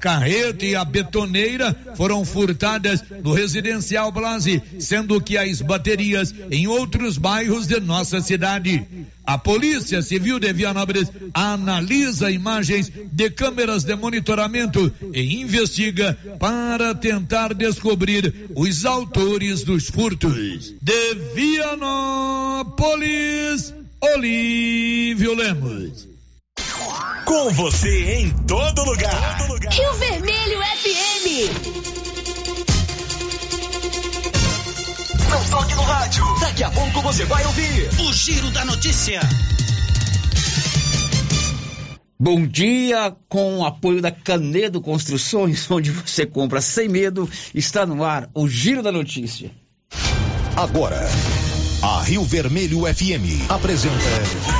carreta e a betoneira foram furtadas no residencial Blase, sendo que as baterias em outros bairros de nossa cidade. A Polícia Civil de Vianópolis analisa imagens de câmeras de monitoramento e investiga para tentar descobrir os autores dos furtos. De Vianópolis, Olívio Lemos. Com você em todo lugar. Rio Vermelho FM. Não toque no rádio. Daqui a pouco você vai ouvir o Giro da Notícia. Bom dia, com o apoio da Canedo Construções, onde você compra sem medo, está no ar o Giro da Notícia. Agora, a Rio Vermelho FM apresenta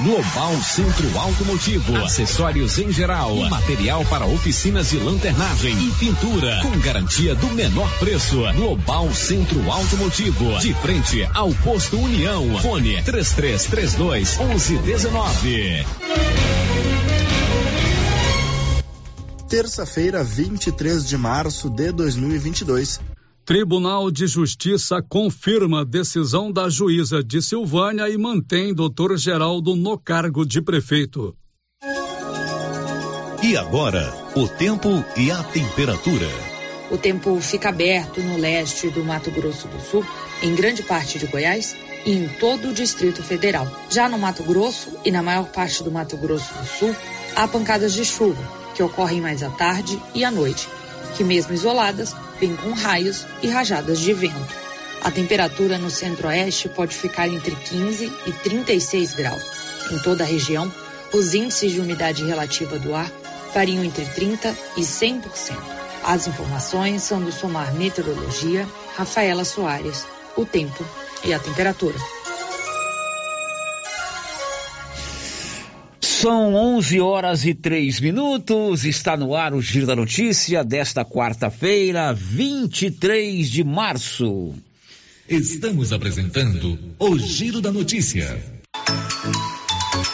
Global Centro Automotivo, acessórios em geral, material para oficinas de lanternagem e pintura, com garantia do menor preço. Global Centro Automotivo, de frente ao posto União. Fone 3332 1119. Terça-feira, 23 de março de 2022. Tribunal de Justiça confirma decisão da juíza de Silvânia e mantém doutor Geraldo no cargo de prefeito. E agora, o tempo e a temperatura. O tempo fica aberto no leste do Mato Grosso do Sul, em grande parte de Goiás e em todo o Distrito Federal. Já no Mato Grosso e na maior parte do Mato Grosso do Sul, há pancadas de chuva, que ocorrem mais à tarde e à noite, que mesmo isoladas, vêm com raios e rajadas de vento. A temperatura no centro-oeste pode ficar entre 15 e 36 graus. Em toda a região, os índices de umidade relativa do ar variam entre 30 e 100%. As informações são do Somar Meteorologia, Rafaela Soares, o tempo e a temperatura. São 11 horas e 3 minutos. Está no ar o Giro da Notícia desta quarta-feira, 23 de março. Estamos apresentando o Giro da Notícia.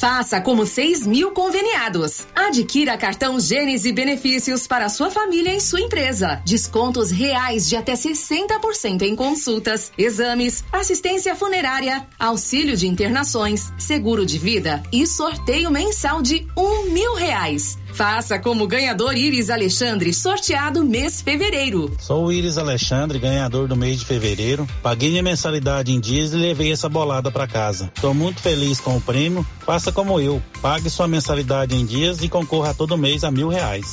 Faça como 6 mil conveniados. Adquira cartão Gênese Benefícios para sua família e sua empresa. Descontos reais de até 60% em consultas, exames, assistência funerária, auxílio de internações, seguro de vida e sorteio mensal de um mil reais. Faça como ganhador Iris Alexandre, sorteado mês fevereiro. Sou o Iris Alexandre, ganhador do mês de fevereiro. Paguei minha mensalidade em dias e levei essa bolada para casa. Estou muito feliz com o prêmio. Faça como eu. Pague sua mensalidade em dias e concorra todo mês a mil reais.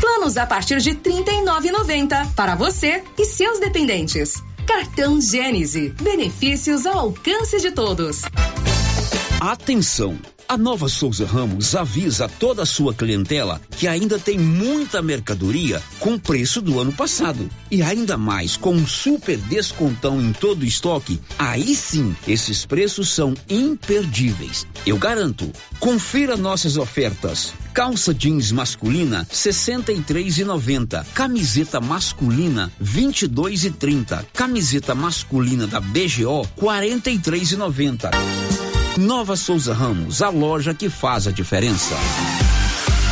Planos a partir de R$ 39,90 para você e seus dependentes. Cartão Gênese. Benefícios ao alcance de todos. Atenção! A Nova Souza Ramos avisa toda a sua clientela que ainda tem muita mercadoria com preço do ano passado. E ainda mais, com um super descontão em todo o estoque, aí sim, esses preços são imperdíveis. Eu garanto. Confira nossas ofertas. Calça jeans masculina 63,90. Camiseta masculina 22,30. Camiseta masculina da BGO 43,90. Nova Souza Ramos, a loja que faz a diferença.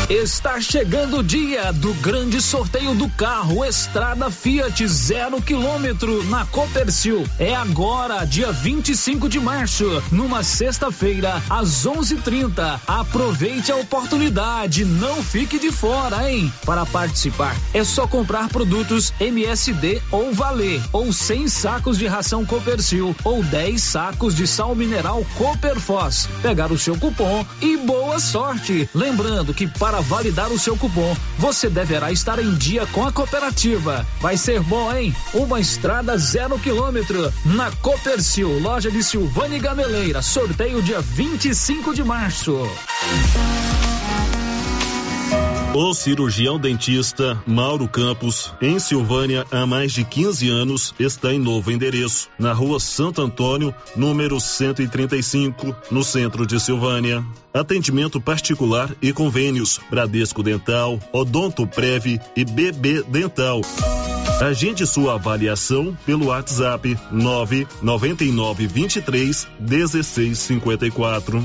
Está chegando o dia do grande sorteio do carro Estrada Fiat zero quilômetro na Copercil. É agora, dia 25 de março, numa sexta-feira, às 11:30. Aproveite a oportunidade, não fique de fora, hein? Para participar, é só comprar produtos MSD ou Valer, ou 100 sacos de ração Copercil, ou 10 sacos de sal mineral Cooperfos. Pegar o seu cupom e boa sorte. Lembrando que para validar o seu cupom, você deverá estar em dia com a cooperativa. Vai ser bom, hein? Uma estrada zero quilômetro na Copercil, loja de Silvânia Gameleira. Sorteio dia 25 de março. O cirurgião dentista Mauro Campos, em Silvânia há mais de 15 anos, está em novo endereço, na rua Santo Antônio, número 135, no centro de Silvânia. Atendimento particular e convênios Bradesco Dental, Odonto Prev e BB Dental. Agende sua avaliação pelo WhatsApp 999 23 1654.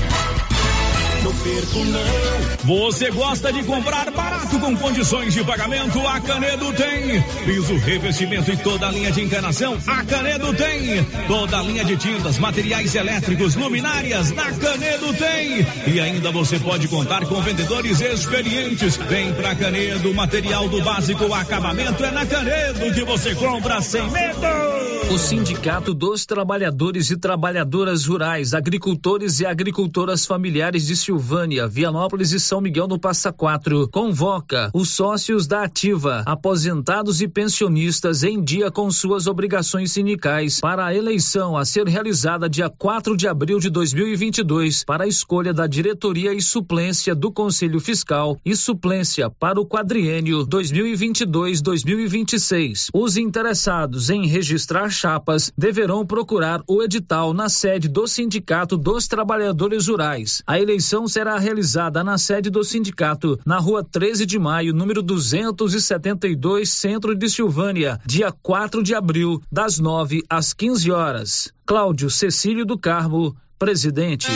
Não perco não. Você gosta de comprar barato com condições de pagamento? A Canedo tem. Piso, revestimento e toda a linha de encanação? A Canedo tem. Toda a linha de tintas, materiais elétricos, luminárias? Na Canedo tem. E ainda você pode contar com vendedores experientes. Vem pra Canedo, material do básico, acabamento é na Canedo que você compra sem medo. O Sindicato dos Trabalhadores e Trabalhadoras Rurais, Agricultores e Agricultoras Familiares de Silvânia, Vianópolis e São Miguel no Passa Quatro convoca os sócios da Ativa, aposentados e pensionistas em dia com suas obrigações sindicais para a eleição a ser realizada dia 4 de abril de 2022 para a escolha da diretoria e suplência do Conselho Fiscal e suplência para o quadriênio 2022-2026. Os interessados em registrar chapas deverão procurar o edital na sede do Sindicato dos Trabalhadores Rurais. A eleição será realizada na sede do sindicato, na rua 13 de maio, número 272, centro de Silvânia, dia 4 de abril, das 9 às 15 horas. Cláudio Cecílio do Carmo, presidente.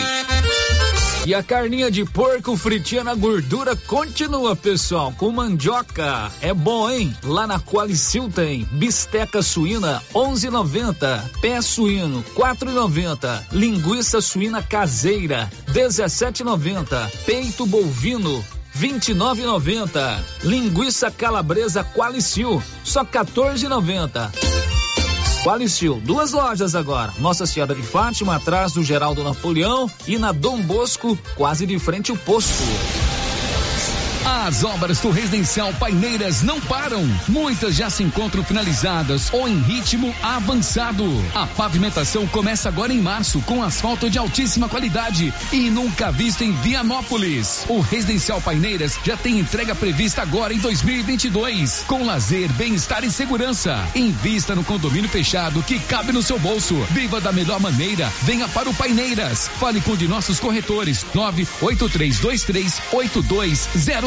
E a carninha de porco fritinha na gordura continua, pessoal, com mandioca. É bom, hein? Lá na Qualicil tem bisteca suína 11,90, pé suíno 4,90, linguiça suína caseira 17,90, peito bovino 29,90. Linguiça calabresa Qualicil, só 14,90. Qualicil, duas lojas agora. Nossa Senhora de Fátima, atrás do Geraldo Napoleão e na Dom Bosco, quase de frente ao posto. As obras do Residencial Paineiras não param. Muitas já se encontram finalizadas ou em ritmo avançado. A pavimentação começa agora em março com asfalto de altíssima qualidade e nunca visto em Vianópolis. O Residencial Paineiras já tem entrega prevista agora em 2022, com lazer, bem-estar e segurança. Invista no condomínio fechado que cabe no seu bolso. Viva da melhor maneira. Venha para o Paineiras. Fale com um de nossos corretores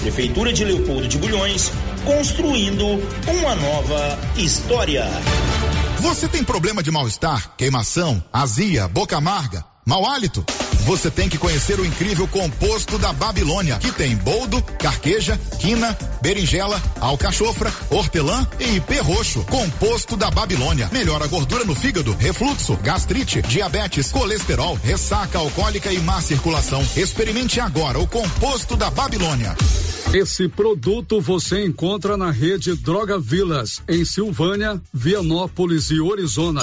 Prefeitura de Leopoldo de Bulhões, construindo uma nova história. Você tem problema de mal-estar, queimação, azia, boca amarga, mau hálito? Você tem que conhecer o incrível composto da Babilônia, que tem boldo, carqueja, quina, berinjela, alcachofra, hortelã e ipê roxo. Composto da Babilônia. Melhora a gordura no fígado, refluxo, gastrite, diabetes, colesterol, ressaca alcoólica e má circulação. Experimente agora o composto da Babilônia. Esse produto você encontra na rede Droga Vilas, em Silvânia, Vianópolis e Orizona.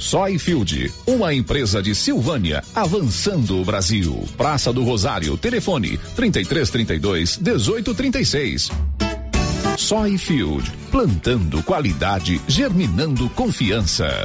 Soyfield, uma empresa de Silvânia, avançando o Brasil. Praça do Rosário, telefone 3332 1836. Soyfield, plantando qualidade, germinando confiança.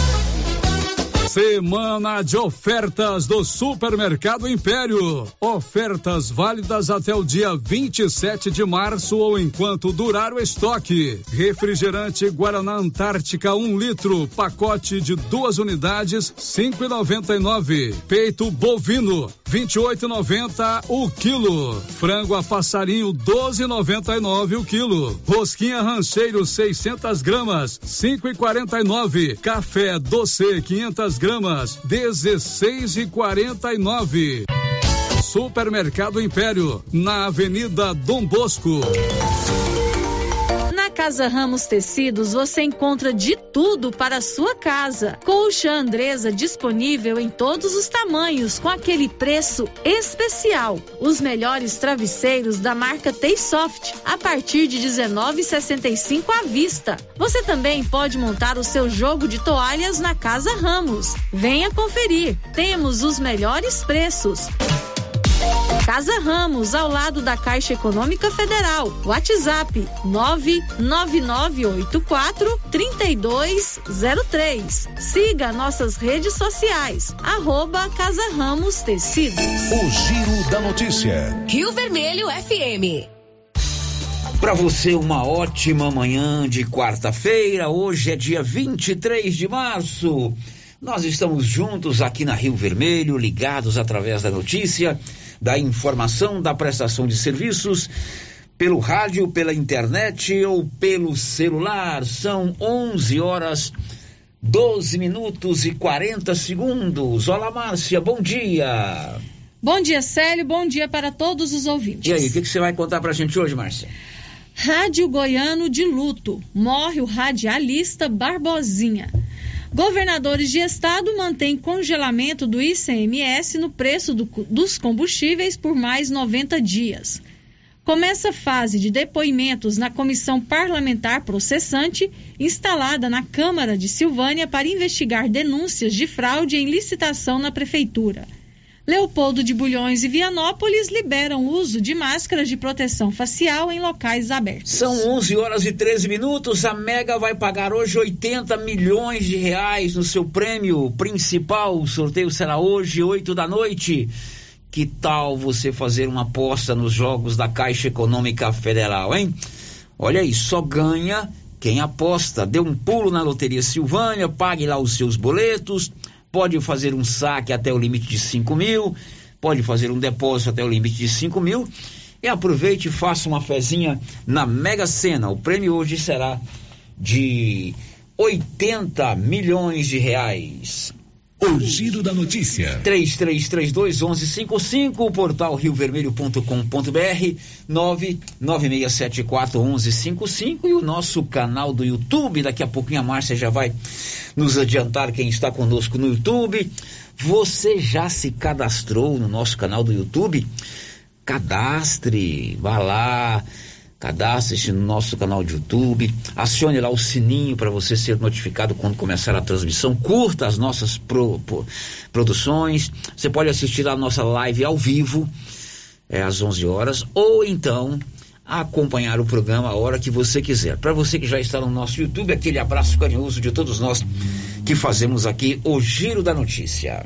Semana de ofertas do Supermercado Império. Ofertas válidas até o dia 27 de março ou enquanto durar o estoque. Refrigerante Guaraná Antártica 1 um litro, pacote de duas unidades, 5,99. Peito bovino, 28,90 o quilo. Frango a passarinho, 12,99 o quilo. Rosquinha rancheiro 600 gramas, 5,49. Café doce 500 gramas, 16 e 49. Supermercado Império, na Avenida Dom Bosco. Casa Ramos Tecidos você encontra de tudo para a sua casa. Colcha Andresa disponível em todos os tamanhos com aquele preço especial. Os melhores travesseiros da marca Taysoft a partir de 19,65 à vista. Você também pode montar o seu jogo de toalhas na Casa Ramos. Venha conferir. Temos os melhores preços. Casa Ramos, ao lado da Caixa Econômica Federal. WhatsApp 99984 3203. Siga nossas redes sociais. Arroba Casa Ramos Tecidos. O Giro da Notícia. Rio Vermelho FM. Para você, uma ótima manhã de quarta-feira. Hoje é dia 23 de março. Nós estamos juntos aqui na Rio Vermelho, ligados através da notícia da informação da prestação de serviços pelo rádio, pela internet ou pelo celular. São 11 horas 12 minutos e 40 segundos. Olá, Márcia, bom dia. Bom dia, Célio. Bom dia para todos os ouvintes. E aí, o que, que você vai contar pra gente hoje, Márcia? Rádio Goiano de luto. Morre o radialista Barbosinha. Governadores de estado mantêm congelamento do ICMS no preço do, dos combustíveis por mais 90 dias. Começa a fase de depoimentos na comissão parlamentar processante instalada na Câmara de Silvânia para investigar denúncias de fraude em licitação na prefeitura. Leopoldo de Bulhões e Vianópolis liberam o uso de máscaras de proteção facial em locais abertos. São 11 horas e 13 minutos. A Mega vai pagar hoje 80 milhões de reais no seu prêmio principal. O sorteio será hoje, 8 da noite. Que tal você fazer uma aposta nos jogos da Caixa Econômica Federal, hein? Olha aí, só ganha quem aposta. Dê um pulo na Loteria Silvânia, pague lá os seus boletos pode fazer um saque até o limite de 5 mil, pode fazer um depósito até o limite de 5 mil. E aproveite e faça uma fezinha na Mega Sena. O prêmio hoje será de 80 milhões de reais. O Giro da Notícia. 3332-1155, portal riovermelho.com.br, 99674-1155 e o nosso canal do YouTube. Daqui a pouquinho a Márcia já vai nos adiantar quem está conosco no YouTube. Você já se cadastrou no nosso canal do YouTube? Cadastre, vá lá Cadastre-se no nosso canal de YouTube, acione lá o sininho para você ser notificado quando começar a transmissão. Curta as nossas pro, pro, produções. Você pode assistir a nossa live ao vivo, é, às 11 horas, ou então acompanhar o programa a hora que você quiser. Para você que já está no nosso YouTube, aquele abraço carinhoso de todos nós que fazemos aqui o Giro da Notícia.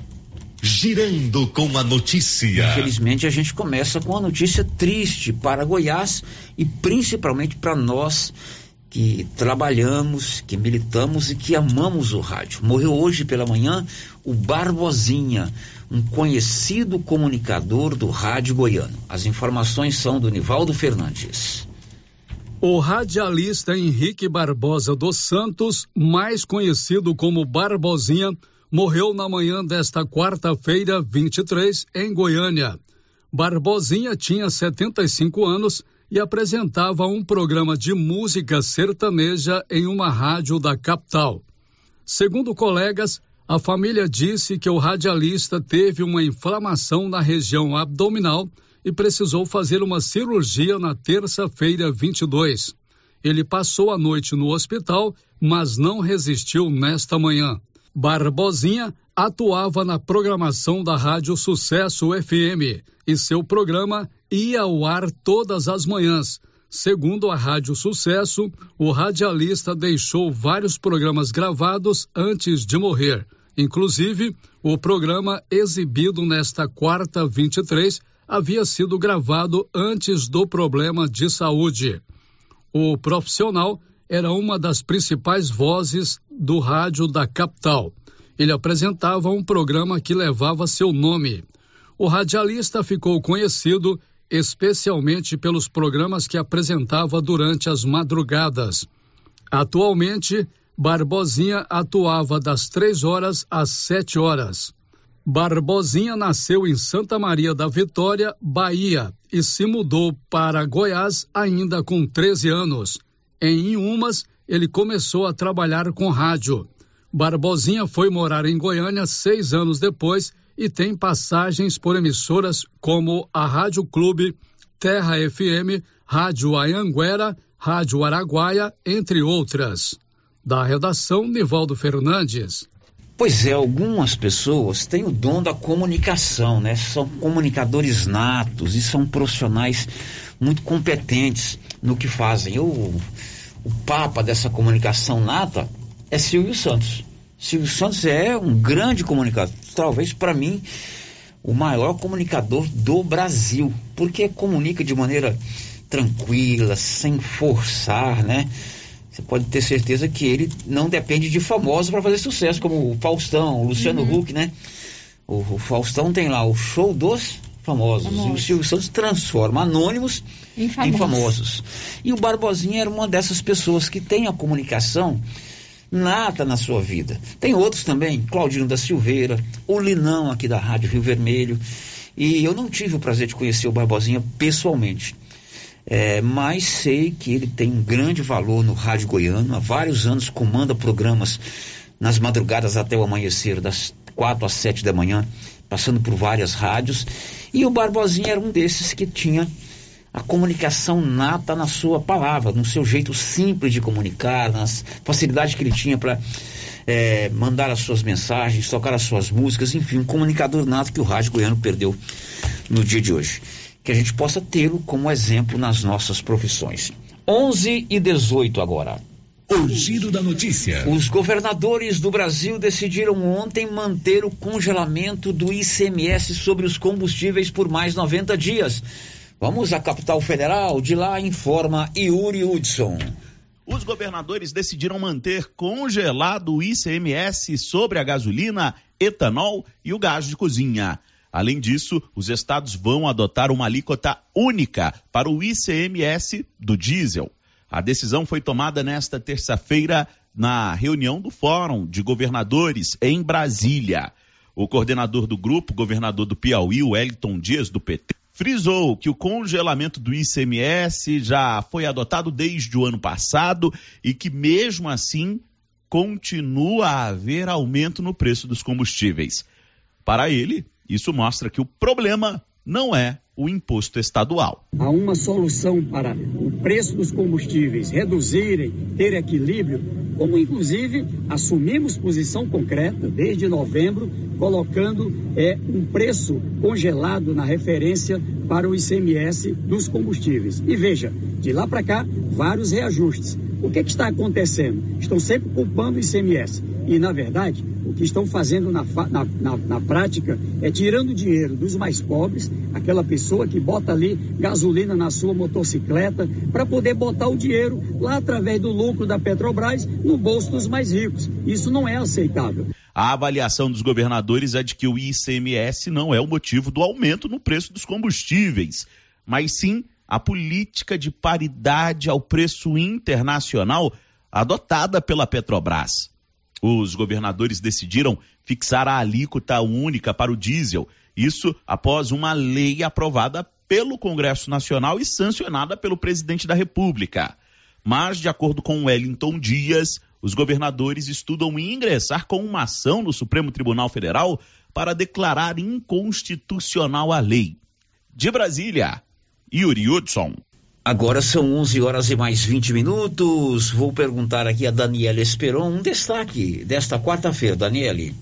Girando com a notícia. Infelizmente, a gente começa com uma notícia triste para Goiás e principalmente para nós que trabalhamos, que militamos e que amamos o rádio. Morreu hoje pela manhã o Barbosinha, um conhecido comunicador do rádio goiano. As informações são do Nivaldo Fernandes. O radialista Henrique Barbosa dos Santos, mais conhecido como Barbosinha, morreu na manhã desta quarta-feira, 23, em Goiânia. Barbosinha tinha 75 anos e apresentava um programa de música sertaneja em uma rádio da capital. Segundo colegas, a família disse que o radialista teve uma inflamação na região abdominal e precisou fazer uma cirurgia na terça-feira 22. Ele passou a noite no hospital, mas não resistiu nesta manhã. Barbosinha atuava na programação da Rádio Sucesso FM e seu programa ia ao ar todas as manhãs. Segundo a Rádio Sucesso, o radialista deixou vários programas gravados antes de morrer. Inclusive, o programa exibido nesta quarta 23 havia sido gravado antes do problema de saúde. O profissional era uma das principais vozes do rádio da capital. Ele apresentava um programa que levava seu nome. O radialista ficou conhecido especialmente pelos programas que apresentava durante as madrugadas. Atualmente, Barbosinha atuava das três horas às sete horas. Barbosinha nasceu em Santa Maria da Vitória, Bahia, e se mudou para Goiás ainda com 13 anos. Em Inhumas, ele começou a trabalhar com rádio. Barbosinha foi morar em Goiânia seis anos depois e tem passagens por emissoras como a Rádio Clube, Terra FM, Rádio Ayanguera, Rádio Araguaia, entre outras. Da redação, Nivaldo Fernandes. Pois é, algumas pessoas têm o dom da comunicação, né? São comunicadores natos e são profissionais muito competentes no que fazem. Eu o papa dessa comunicação nata é Silvio Santos. Silvio Santos é um grande comunicador, talvez para mim o maior comunicador do Brasil, porque comunica de maneira tranquila, sem forçar, né? Você pode ter certeza que ele não depende de famosos para fazer sucesso, como o Faustão, o Luciano uhum. Huck, né? O, o, Faustão tem lá o show dos famosos. Famoso. E o Silvio Santos transforma anônimos em famosos. em famosos. E o Barbosinha era uma dessas pessoas que tem a comunicação nata na sua vida. Tem outros também, Claudino da Silveira, o Linão aqui da Rádio Rio Vermelho. E eu não tive o prazer de conhecer o Barbosinha pessoalmente. É, mas sei que ele tem um grande valor no rádio goiano. Há vários anos comanda programas nas madrugadas até o amanhecer, das quatro às sete da manhã, passando por várias rádios. E o Barbosinha era um desses que tinha a comunicação nata na sua palavra, no seu jeito simples de comunicar, nas facilidades que ele tinha para é, mandar as suas mensagens, tocar as suas músicas, enfim, um comunicador nato que o rádio goiano perdeu no dia de hoje. Que a gente possa tê-lo como exemplo nas nossas profissões. 11 e 18 agora. O giro da notícia. Os governadores do Brasil decidiram ontem manter o congelamento do ICMS sobre os combustíveis por mais 90 dias. Vamos à capital federal, de lá informa Yuri Hudson. Os governadores decidiram manter congelado o ICMS sobre a gasolina, etanol e o gás de cozinha. Além disso, os estados vão adotar uma alíquota única para o ICMS do diesel. A decisão foi tomada nesta terça-feira na reunião do Fórum de Governadores em Brasília. O coordenador do grupo, governador do Piauí, Wellington Dias, do PT, frisou que o congelamento do ICMS já foi adotado desde o ano passado e que, mesmo assim, continua a haver aumento no preço dos combustíveis. Para ele, isso mostra que o problema não é o imposto estadual. Há uma solução para o preço dos combustíveis reduzirem, ter equilíbrio, como inclusive assumimos posição concreta desde novembro, colocando é, um preço congelado na referência para o ICMS dos combustíveis. E veja, de lá para cá, vários reajustes. O que, que está acontecendo? Estão sempre culpando o ICMS. E, na verdade, que estão fazendo na, na, na, na prática é tirando dinheiro dos mais pobres, aquela pessoa que bota ali gasolina na sua motocicleta, para poder botar o dinheiro lá através do lucro da Petrobras no bolso dos mais ricos. Isso não é aceitável. A avaliação dos governadores é de que o ICMS não é o motivo do aumento no preço dos combustíveis, mas sim a política de paridade ao preço internacional adotada pela Petrobras. Os governadores decidiram fixar a alíquota única para o diesel, isso após uma lei aprovada pelo Congresso Nacional e sancionada pelo presidente da República. Mas, de acordo com Wellington Dias, os governadores estudam ingressar com uma ação no Supremo Tribunal Federal para declarar inconstitucional a lei. De Brasília, Yuri Hudson. Agora são 11 horas e mais 20 minutos. Vou perguntar aqui a Daniela Esperon um destaque desta quarta-feira, Daniele.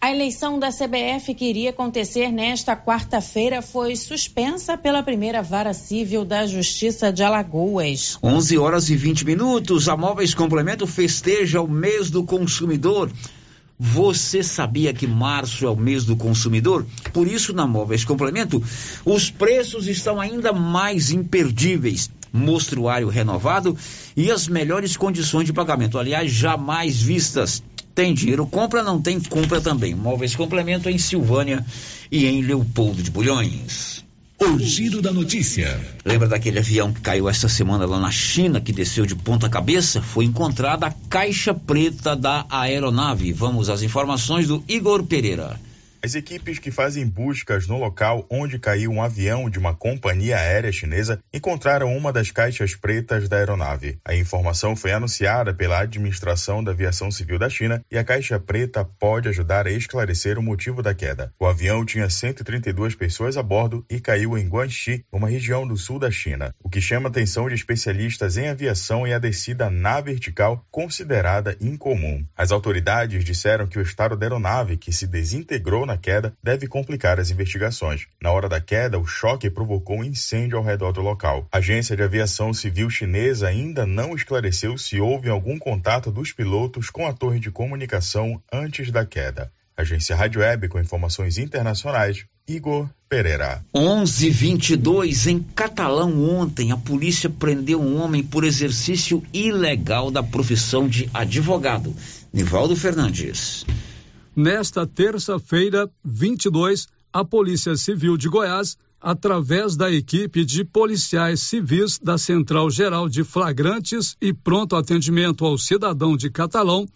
A eleição da CBF que iria acontecer nesta quarta-feira foi suspensa pela primeira vara civil da Justiça de Alagoas. 11 horas e 20 minutos. A Móveis Complemento festeja o mês do consumidor. Você sabia que março é o mês do consumidor? Por isso, na Móveis Complemento, os preços estão ainda mais imperdíveis. Mostruário renovado e as melhores condições de pagamento. Aliás, jamais vistas. Tem dinheiro, compra, não tem, compra também. Móveis Complemento em Silvânia e em Leopoldo de Bulhões. O giro da notícia. Lembra daquele avião que caiu esta semana lá na China, que desceu de ponta cabeça? Foi encontrada a caixa preta da aeronave. Vamos às informações do Igor Pereira. As equipes que fazem buscas no local onde caiu um avião de uma companhia aérea chinesa encontraram uma das caixas pretas da aeronave. A informação foi anunciada pela Administração da Aviação Civil da China e a caixa preta pode ajudar a esclarecer o motivo da queda. O avião tinha 132 pessoas a bordo e caiu em Guangxi, uma região do sul da China. O que chama a atenção de especialistas em aviação é a descida na vertical, considerada incomum. As autoridades disseram que o estado da aeronave, que se desintegrou na na queda deve complicar as investigações. Na hora da queda, o choque provocou um incêndio ao redor do local. A Agência de Aviação Civil Chinesa ainda não esclareceu se houve algum contato dos pilotos com a torre de comunicação antes da queda. Agência Rádio Web com informações internacionais. Igor Pereira. 11:22 em Catalão ontem a polícia prendeu um homem por exercício ilegal da profissão de advogado. Nivaldo Fernandes. Nesta terça-feira, 22, a Polícia Civil de Goiás, através da equipe de policiais civis da Central Geral de Flagrantes e Pronto Atendimento ao Cidadão de Catalão,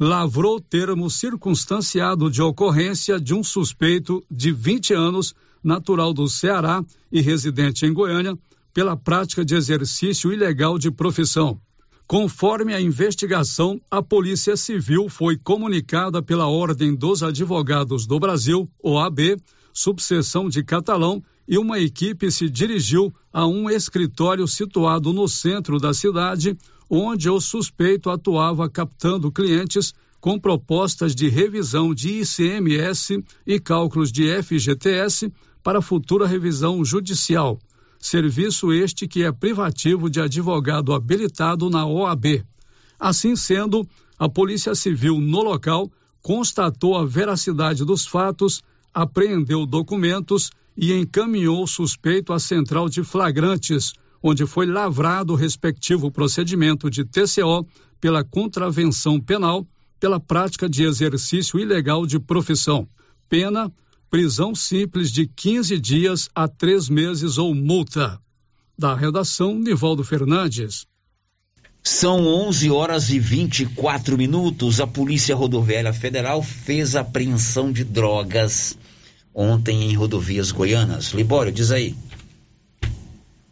lavrou termo circunstanciado de ocorrência de um suspeito de 20 anos, natural do Ceará e residente em Goiânia, pela prática de exercício ilegal de profissão. Conforme a investigação, a Polícia Civil foi comunicada pela Ordem dos Advogados do Brasil, OAB, subseção de Catalão, e uma equipe se dirigiu a um escritório situado no centro da cidade, onde o suspeito atuava captando clientes com propostas de revisão de ICMS e cálculos de FGTS para futura revisão judicial serviço este que é privativo de advogado habilitado na OAB. Assim sendo, a Polícia Civil no local constatou a veracidade dos fatos, apreendeu documentos e encaminhou o suspeito à central de flagrantes, onde foi lavrado o respectivo procedimento de TCO pela contravenção penal pela prática de exercício ilegal de profissão. Pena prisão simples de 15 dias a três meses ou multa. Da redação, Nivaldo Fernandes. São 11 horas e 24 minutos. A Polícia Rodoviária Federal fez apreensão de drogas ontem em rodovias goianas. Libório, diz aí.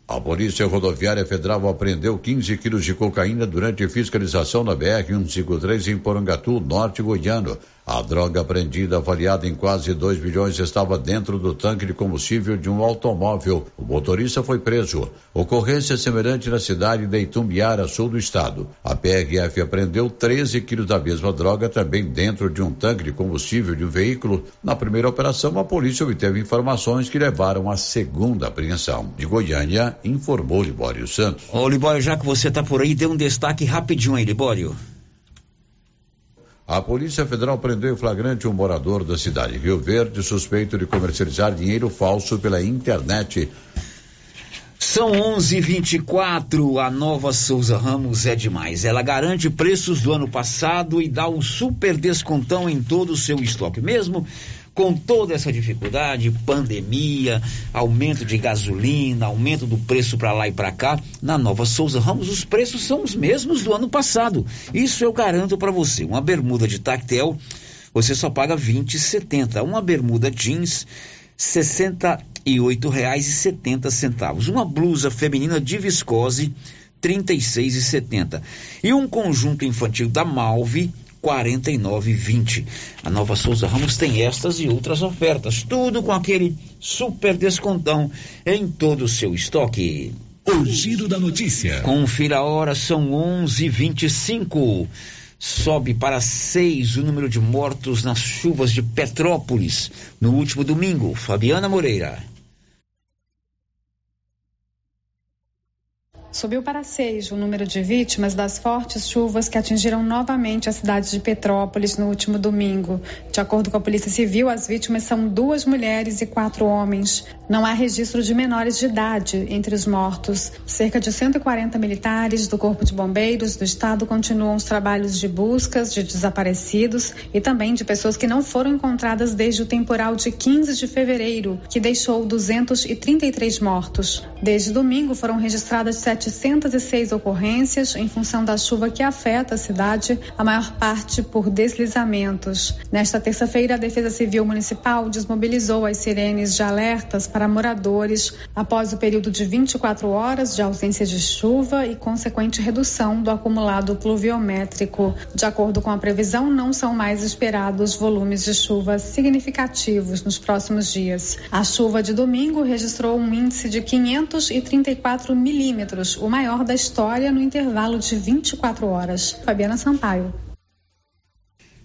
A Polícia Rodoviária Federal apreendeu 15 quilos de cocaína durante fiscalização na BR-153 em Porangatu, norte goiano. A droga apreendida, avaliada em quase 2 bilhões, estava dentro do tanque de combustível de um automóvel. O motorista foi preso. Ocorrência semelhante na cidade de Itumbiara, sul do estado. A PRF apreendeu 13 quilos da mesma droga também dentro de um tanque de combustível de um veículo. Na primeira operação, a polícia obteve informações que levaram à segunda apreensão. De Goiânia, informou Libório Santos. Ô, Libório, já que você está por aí, dê um destaque rapidinho aí, Libório. A Polícia Federal prendeu em flagrante um morador da cidade de Rio Verde suspeito de comercializar dinheiro falso pela internet. São 11:24. A nova Souza Ramos é demais. Ela garante preços do ano passado e dá um super descontão em todo o seu estoque, mesmo com toda essa dificuldade, pandemia, aumento de gasolina, aumento do preço para lá e para cá, na Nova Souza Ramos os preços são os mesmos do ano passado. Isso eu garanto para você. Uma bermuda de tactel, você só paga 20,70. Uma bermuda jeans, R$ 68,70. Uma blusa feminina de viscose, R$ 36,70. E um conjunto infantil da Malve, 49,20. A Nova Souza Ramos tem estas e outras ofertas, tudo com aquele super descontão em todo o seu estoque. O giro da notícia. Confira a hora, são 11:25. Sobe para seis o número de mortos nas chuvas de Petrópolis no último domingo. Fabiana Moreira. Subiu para seis o número de vítimas das fortes chuvas que atingiram novamente a cidade de Petrópolis no último domingo. De acordo com a Polícia Civil, as vítimas são duas mulheres e quatro homens. Não há registro de menores de idade entre os mortos. Cerca de 140 militares do Corpo de Bombeiros do Estado continuam os trabalhos de buscas de desaparecidos e também de pessoas que não foram encontradas desde o temporal de 15 de fevereiro, que deixou 233 mortos. Desde domingo foram registradas 706 ocorrências em função da chuva que afeta a cidade, a maior parte por deslizamentos. Nesta terça-feira, a Defesa Civil Municipal desmobilizou as sirenes de alertas para moradores após o período de 24 horas de ausência de chuva e consequente redução do acumulado pluviométrico. De acordo com a previsão, não são mais esperados volumes de chuva significativos nos próximos dias. A chuva de domingo registrou um índice de 534 milímetros, o maior da história no intervalo de 24 horas. Fabiana Sampaio.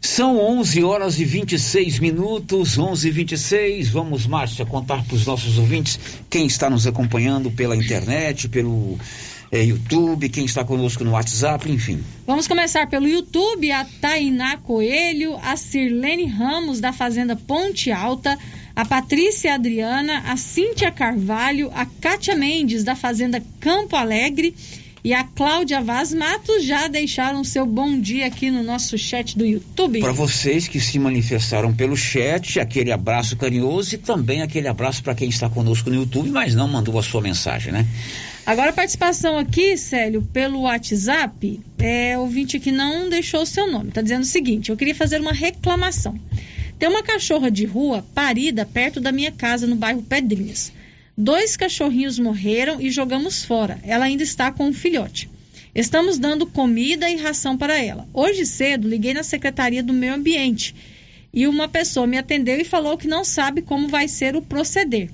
São 11 horas e 26 minutos, 11 e 26. Vamos, Márcia, contar para os nossos ouvintes quem está nos acompanhando pela internet, pelo eh, YouTube, quem está conosco no WhatsApp, enfim. Vamos começar pelo YouTube, a Tainá Coelho, a Sirlene Ramos, da Fazenda Ponte Alta, a Patrícia Adriana, a Cíntia Carvalho, a Kátia Mendes, da Fazenda Campo Alegre, e a Cláudia Vaz Matos já deixaram seu bom dia aqui no nosso chat do YouTube. Para vocês que se manifestaram pelo chat, aquele abraço carinhoso e também aquele abraço para quem está conosco no YouTube, mas não mandou a sua mensagem, né? Agora a participação aqui, Célio, pelo WhatsApp, é ouvinte que não deixou o seu nome. Está dizendo o seguinte: eu queria fazer uma reclamação. Tem uma cachorra de rua parida perto da minha casa no bairro Pedrinhas. Dois cachorrinhos morreram e jogamos fora. Ela ainda está com um filhote. Estamos dando comida e ração para ela. Hoje cedo liguei na Secretaria do Meio Ambiente e uma pessoa me atendeu e falou que não sabe como vai ser o proceder.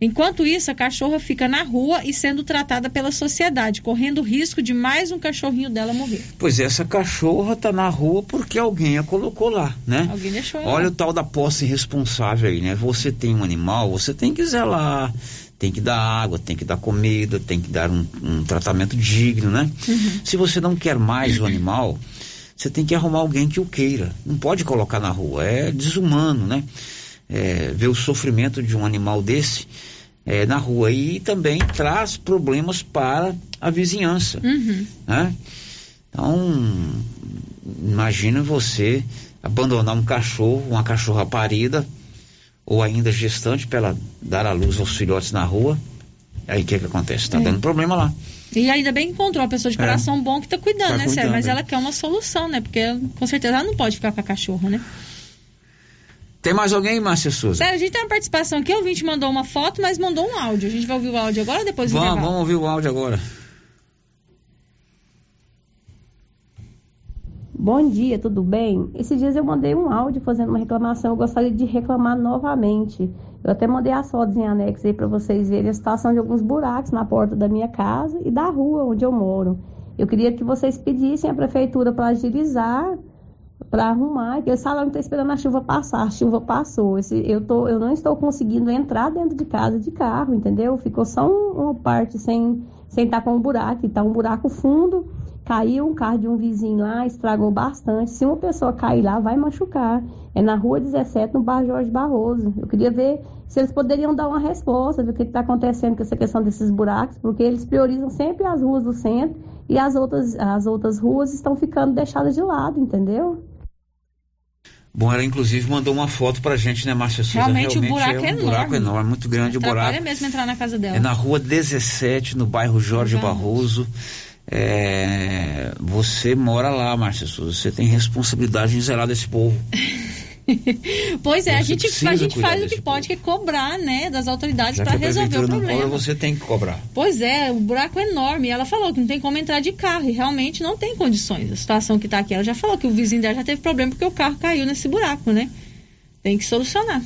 Enquanto isso, a cachorra fica na rua e sendo tratada pela sociedade, correndo o risco de mais um cachorrinho dela morrer. Pois é, essa cachorra tá na rua porque alguém a colocou lá, né? Alguém deixou ela. Olha o tal da posse irresponsável aí, né? Você tem um animal, você tem que zelar, tem que dar água, tem que dar comida, tem que dar um, um tratamento digno, né? Uhum. Se você não quer mais o animal, você tem que arrumar alguém que o queira. Não pode colocar na rua, é desumano, né? É, ver o sofrimento de um animal desse é, na rua e também traz problemas para a vizinhança, Uhum. né? Então, imagina você abandonar um cachorro, uma cachorra parida ou ainda gestante para ela dar à luz aos filhotes na rua. Aí o que que acontece? Tá é. dando problema lá. E ainda bem que encontrou uma pessoa de é. coração é. bom que tá cuidando, tá né, Sérgio? Mas é. ela quer uma solução, né? Porque com certeza ela não pode ficar com a cachorra, né? Tem mais alguém, Márcia Souza? Sério, a gente tem uma participação aqui, o ouvinte mandou uma foto, mas mandou um áudio. A gente vai ouvir o áudio agora ou depois vamos, vamos ouvir o áudio agora. Bom dia, tudo bem? Esses dias eu mandei um áudio fazendo uma reclamação, eu gostaria de reclamar novamente. Eu até mandei as fotos em anexo aí para vocês verem a situação de alguns buracos na porta da minha casa e da rua onde eu moro. Eu queria que vocês pedissem à prefeitura para agilizar, para arrumar, falaram que está esperando a chuva passar. A chuva passou. Esse, eu, tô, eu não estou conseguindo entrar dentro de casa de carro, entendeu? Ficou só um, uma parte sem sem estar com um buraco. Está um buraco fundo Caiu um carro de um vizinho lá, estragou bastante. Se uma pessoa cair lá, vai machucar. É na rua 17, no bairro Jorge Barroso. Eu queria ver se eles poderiam dar uma resposta do que está acontecendo com essa questão desses buracos, porque eles priorizam sempre as ruas do centro e as outras, as outras ruas estão ficando deixadas de lado, entendeu? Bom, ela inclusive mandou uma foto pra gente, né, Márcia Souza? Realmente, Realmente o buraco é, um é enorme. buraco enorme, muito grande o buraco. É mesmo entrar na casa dela. É na rua 17, no bairro Jorge Barroso. É, você mora lá, Márcia Souza, você tem responsabilidade em zelar desse povo. pois é, a gente, a gente faz o que pode, que é cobrar, né, das autoridades para resolver o problema. Cobra, você tem que cobrar. Pois é, o buraco é enorme. Ela falou que não tem como entrar de carro e realmente não tem condições. A situação que está aqui, ela já falou que o vizinho dela já teve problema porque o carro caiu nesse buraco, né? Tem que solucionar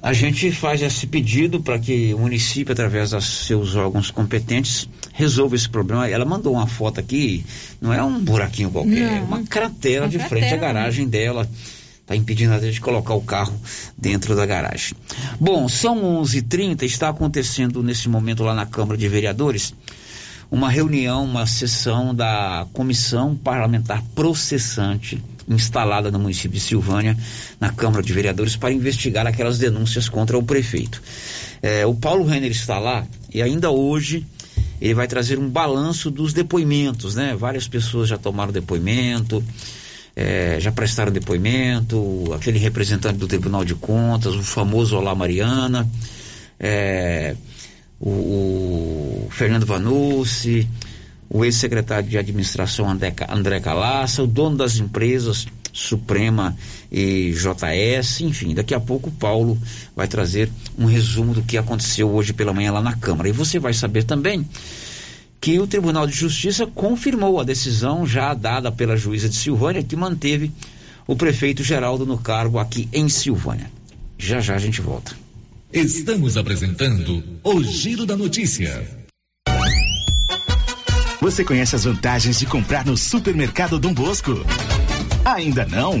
a gente faz esse pedido para que o município, através dos seus órgãos competentes, resolva esse problema. Ela mandou uma foto aqui, não é um buraquinho qualquer, não, é uma cratera uma de cratera, frente à garagem né? dela. Está impedindo a de colocar o carro dentro da garagem. Bom, são 11:30 h 30 está acontecendo nesse momento lá na Câmara de Vereadores uma reunião, uma sessão da Comissão Parlamentar Processante instalada no município de Silvânia, na Câmara de Vereadores, para investigar aquelas denúncias contra o prefeito. É, o Paulo Renner está lá e ainda hoje ele vai trazer um balanço dos depoimentos, né? Várias pessoas já tomaram depoimento, é, já prestaram depoimento, aquele representante do Tribunal de Contas, o famoso Olá Mariana, é, o, o Fernando Vanucci, o ex-secretário de administração André, André Calaça, o dono das empresas Suprema e JS, enfim, daqui a pouco o Paulo vai trazer um resumo do que aconteceu hoje pela manhã lá na Câmara. E você vai saber também que o Tribunal de Justiça confirmou a decisão já dada pela juíza de Silvânia que manteve o prefeito Geraldo no cargo aqui em Silvânia. Já já a gente volta. Estamos apresentando o Giro da Notícia. Você conhece as vantagens de comprar no supermercado Dom Bosco? Ainda não?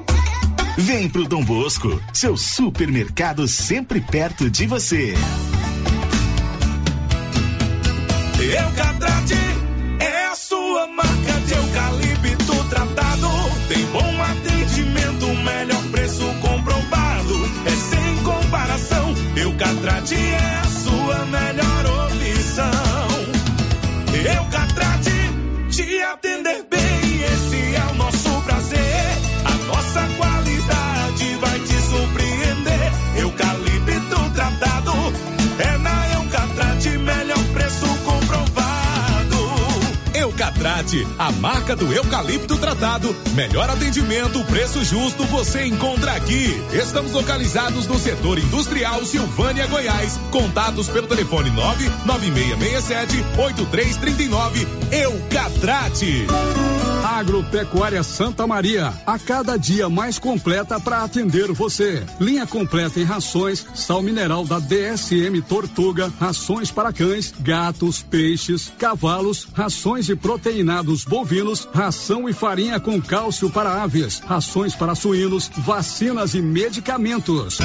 Vem pro Dom Bosco, seu supermercado sempre perto de você. Eucatrate é a sua marca de eucalipto tratado. Tem bom atendimento, melhor preço comprovado. É sem comparação. Eucatrate é a A marca do eucalipto tratado. Melhor atendimento, preço justo, você encontra aqui. Estamos localizados no setor industrial Silvânia, Goiás. Contatos pelo telefone 99667 8339. Eucatrate. Agropecuária Santa Maria, a cada dia mais completa para atender você. Linha completa em rações, sal mineral da DSM Tortuga, rações para cães, gatos, peixes, cavalos, rações de proteinados bovinos, ração e farinha com cálcio para aves, rações para suínos, vacinas e medicamentos.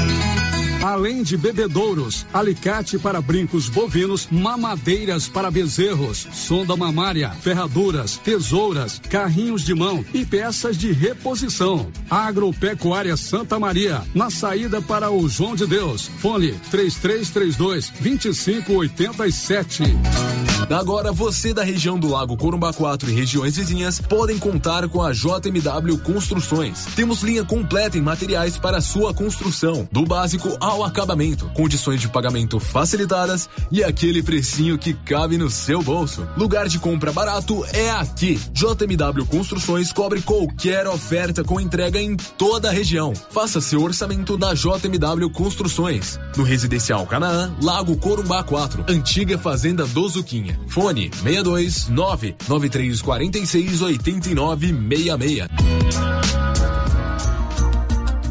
Além de bebedouros, alicate para brincos bovinos, mamadeiras para bezerros, sonda mamária, ferraduras, tesouras, carrinhos de mão e peças de reposição. Agropecuária Santa Maria, na saída para o João de Deus. Fone 3332 2587. Agora você da região do Lago Corumbá 4 e regiões vizinhas podem contar com a JMW Construções. Temos linha completa em materiais para sua construção, do básico ao acabamento, condições de pagamento facilitadas e aquele precinho que cabe no seu bolso. Lugar de compra barato é aqui. JMW Construções cobre qualquer oferta com entrega em toda a região. Faça seu orçamento da JMW Construções. No Residencial Canaã, Lago Corumbá 4, antiga Fazenda do Zuquinha. Fone 62 99346 8966.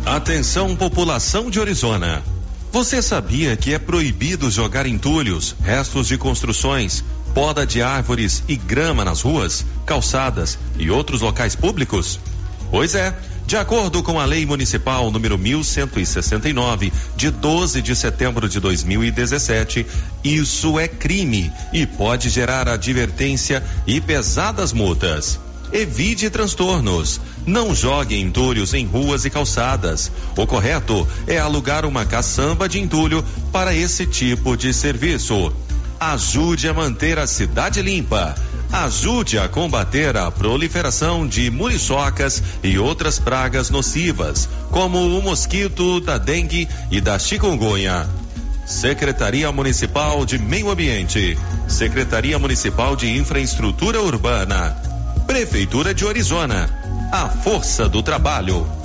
Atenção população de Orizona. Você sabia que é proibido jogar entulhos, restos de construções, poda de árvores e grama nas ruas, calçadas e outros locais públicos? Pois é. De acordo com a Lei Municipal número 1169, de 12 de setembro de 2017, isso é crime e pode gerar advertência e pesadas multas. Evite transtornos. Não jogue entulhos em ruas e calçadas. O correto é alugar uma caçamba de entulho para esse tipo de serviço. Ajude a manter a cidade limpa. Ajude a combater a proliferação de muriçocas e outras pragas nocivas, como o mosquito da dengue e da chikungunya. Secretaria Municipal de Meio Ambiente, Secretaria Municipal de Infraestrutura Urbana, Prefeitura de Orizona. A força do trabalho.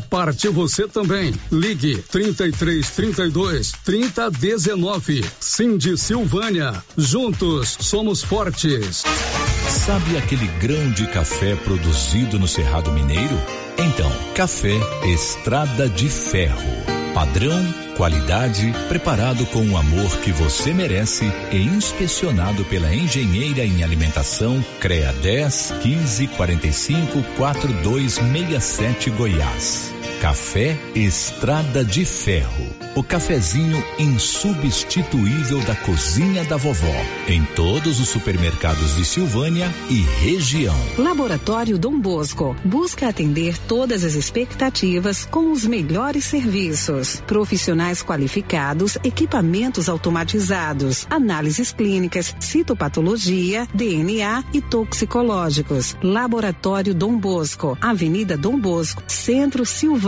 parte você também. Ligue 33 32 30 19. Cindy Silvânia. Juntos somos fortes. Sabe aquele grão de café produzido no Cerrado Mineiro? Então, café Estrada de Ferro. Padrão, qualidade, preparado com o amor que você merece e inspecionado pela engenheira em alimentação CREA 10 15 45 4267 Goiás. Café Estrada de Ferro. O cafezinho insubstituível da cozinha da vovó. Em todos os supermercados de Silvânia e região. Laboratório Dom Bosco busca atender todas as expectativas com os melhores serviços. Profissionais qualificados, equipamentos automatizados, análises clínicas, citopatologia, DNA e toxicológicos. Laboratório Dom Bosco, Avenida Dom Bosco, Centro Silvânia.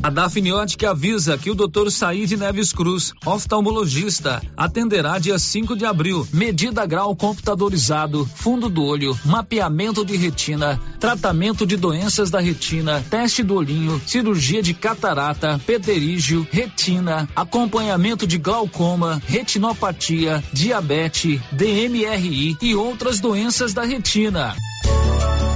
A Dafniótica avisa que o Dr. Said Neves Cruz, oftalmologista, atenderá dia 5 de abril. Medida grau computadorizado, fundo do olho, mapeamento de retina, tratamento de doenças da retina, teste do olhinho, cirurgia de catarata, pterígio, retina, acompanhamento de glaucoma, retinopatia, diabetes, DMRI e outras doenças da retina.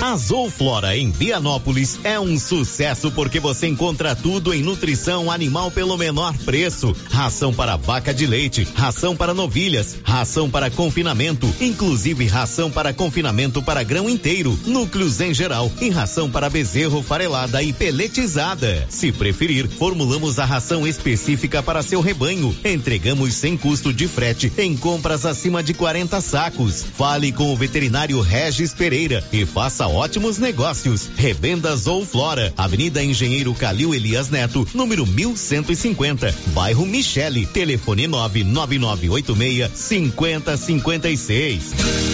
A Zooflora em Vianópolis é um sucesso porque você encontra tudo em nutrição animal pelo menor preço. Ração para vaca de leite, ração para novilhas, ração para confinamento, inclusive ração para confinamento para grão inteiro, núcleos em geral e ração para bezerro farelada e peletizada. Se preferir, formulamos a ração específica para seu rebanho. Entregamos sem custo de frete em compras acima de 40 sacos. Fale com o veterinário Regis Pereira e faça ótimos negócios. Revendas ou Flora, Avenida Engenheiro Calil Elias Neto, número 1150, bairro Michele, telefone 99986 5056.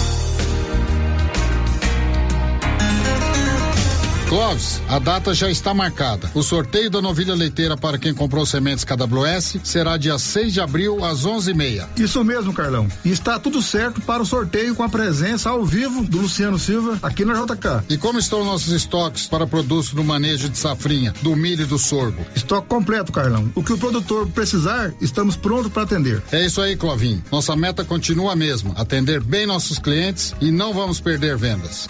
Clóvis, a data já está marcada. O sorteio da novilha leiteira para quem comprou sementes KWS será dia 6 de abril às 11:30. Isso mesmo, Carlão. E está tudo certo para o sorteio com a presença ao vivo do Luciano Silva aqui na JK. E como estão nossos estoques para produtos do manejo de safrinha, do milho e do sorgo? Estoque completo, Carlão. O que o produtor precisar, estamos prontos para atender. É isso aí, Clovinho. Nossa meta continua a mesma: atender bem nossos clientes e não vamos perder vendas.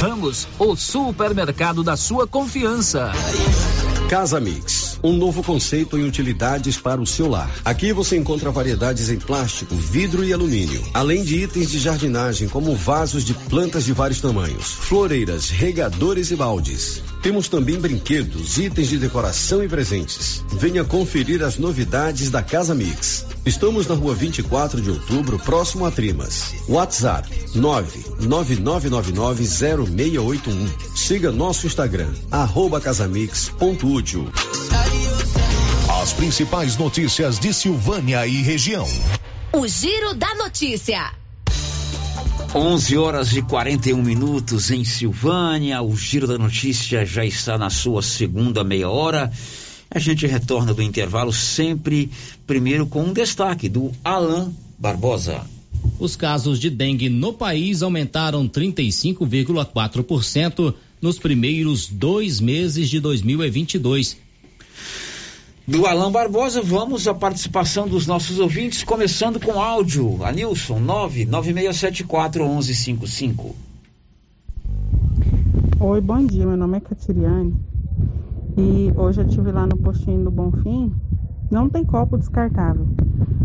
Ramos, o supermercado da sua confiança. Casa Mix, um novo conceito em utilidades para o seu lar. Aqui você encontra variedades em plástico, vidro e alumínio, além de itens de jardinagem como vasos de plantas de vários tamanhos, floreiras, regadores e baldes. Temos também brinquedos, itens de decoração e presentes. Venha conferir as novidades da Casa Mix. Estamos na rua 24 de outubro, próximo a Trimas. WhatsApp 999990681. Siga nosso Instagram, arroba casamix.útil. As principais notícias de Silvânia e região. O Giro da Notícia. 11 horas e 41 minutos em Silvânia. O Giro da Notícia já está na sua segunda meia hora. A gente retorna do intervalo sempre primeiro com um destaque do Alain Barbosa. Os casos de dengue no país aumentaram 35,4% nos primeiros dois meses de 2022. Do Alain Barbosa, vamos à participação dos nossos ouvintes, começando com áudio. Anilson, 996741155. Oi, bom dia. Meu nome é Catiriane. E hoje eu estive lá no postinho do Bonfim. Não tem copo descartável.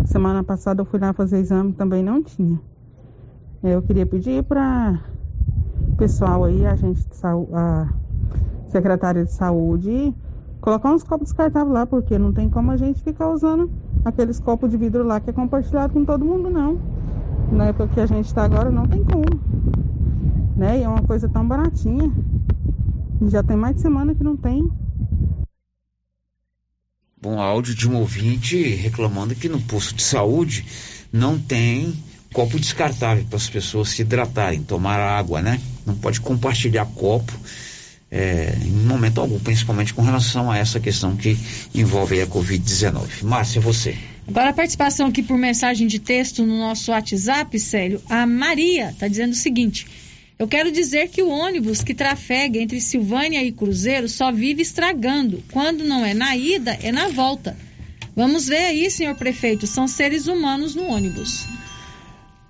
Semana passada eu fui lá fazer exame também não tinha. Eu queria pedir para pessoal aí, a gente de saúde, a secretária de saúde, colocar uns copos descartáveis lá, porque não tem como a gente ficar usando aqueles copos de vidro lá que é compartilhado com todo mundo, não. Na época que a gente está agora, não tem como. Né? E é uma coisa tão baratinha. Já tem mais de semana que não tem. Bom áudio de um ouvinte reclamando que no posto de saúde não tem copo descartável para as pessoas se hidratarem, tomar água, né? Não pode compartilhar copo é, em momento algum, principalmente com relação a essa questão que envolve a Covid-19. Márcia, você. Agora a participação aqui por mensagem de texto no nosso WhatsApp, Célio. A Maria está dizendo o seguinte: Eu quero dizer que o ônibus que trafega entre Silvânia e Cruzeiro só vive estragando. Quando não é na ida, é na volta. Vamos ver aí, senhor prefeito, são seres humanos no ônibus.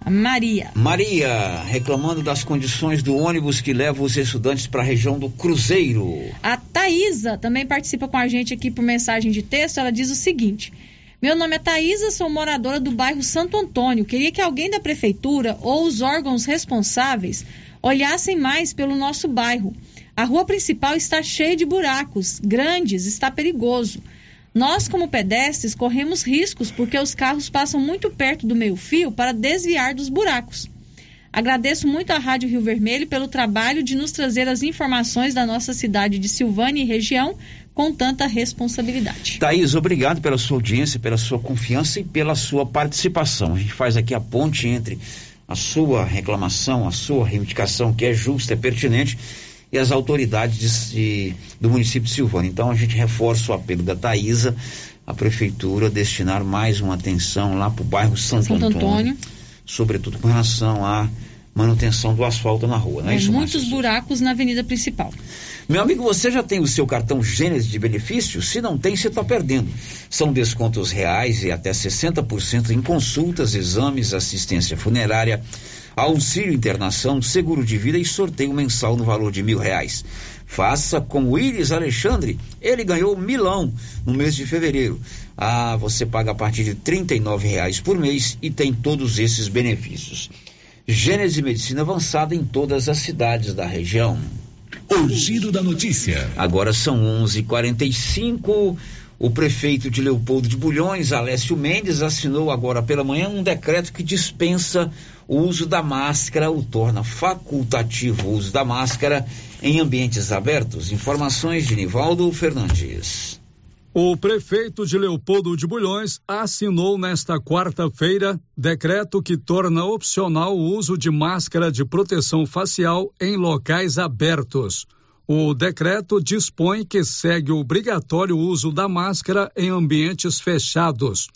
Maria. Maria, reclamando das condições do ônibus que leva os estudantes para a região do Cruzeiro. A Thaisa também participa com a gente aqui por mensagem de texto. Ela diz o seguinte: Meu nome é Thaisa, sou moradora do bairro Santo Antônio. Queria que alguém da prefeitura ou os órgãos responsáveis olhassem mais pelo nosso bairro. A rua principal está cheia de buracos grandes, está perigoso. Nós, como pedestres, corremos riscos porque os carros passam muito perto do meio-fio para desviar dos buracos. Agradeço muito à Rádio Rio Vermelho pelo trabalho de nos trazer as informações da nossa cidade de Silvânia e região com tanta responsabilidade. Thaís, obrigado pela sua audiência, pela sua confiança e pela sua participação. A gente faz aqui a ponte entre a sua reclamação, a sua reivindicação, que é justa, é pertinente, e as autoridades de, do município de Silvânia. Então a gente reforça o apelo da Thaisa, a prefeitura destinar mais uma atenção lá para o bairro Santo, Santo Antônio, Antônio. sobretudo com relação à manutenção do asfalto na rua, não é, É, isso, muitos Márcia? buracos na avenida principal. Meu amigo, você já tem o seu cartão Gênesis de benefício? Se não tem, você está perdendo. São descontos reais e até 60% em consultas, exames, assistência funerária, auxílio internação, seguro de vida e sorteio mensal no valor de mil reais. Faça com o Iris Alexandre. Ele ganhou milão no mês de fevereiro. Ah, você paga a partir de R$ reais por mês e tem todos esses benefícios. Gênesis Medicina avançada em todas as cidades da região. O giro da notícia. Agora são 11:45. O prefeito de Leopoldo de Bulhões, Alessio Mendes, assinou agora pela manhã um decreto que dispensa o uso da máscara, o torna facultativo o uso da máscara em ambientes abertos. Informações de Nivaldo Fernandes. O prefeito de Leopoldo de Bulhões assinou nesta quarta-feira decreto que torna opcional o uso de máscara de proteção facial em locais abertos. O decreto dispõe que segue obrigatório o uso da máscara em ambientes fechados.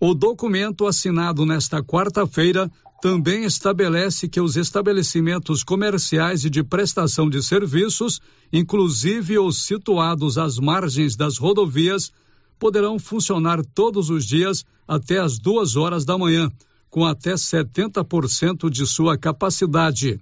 O documento assinado nesta quarta-feira também estabelece que os estabelecimentos comerciais e de prestação de serviços, inclusive os situados às margens das rodovias, poderão funcionar todos os dias até as duas horas da manhã, com até 70% de sua capacidade.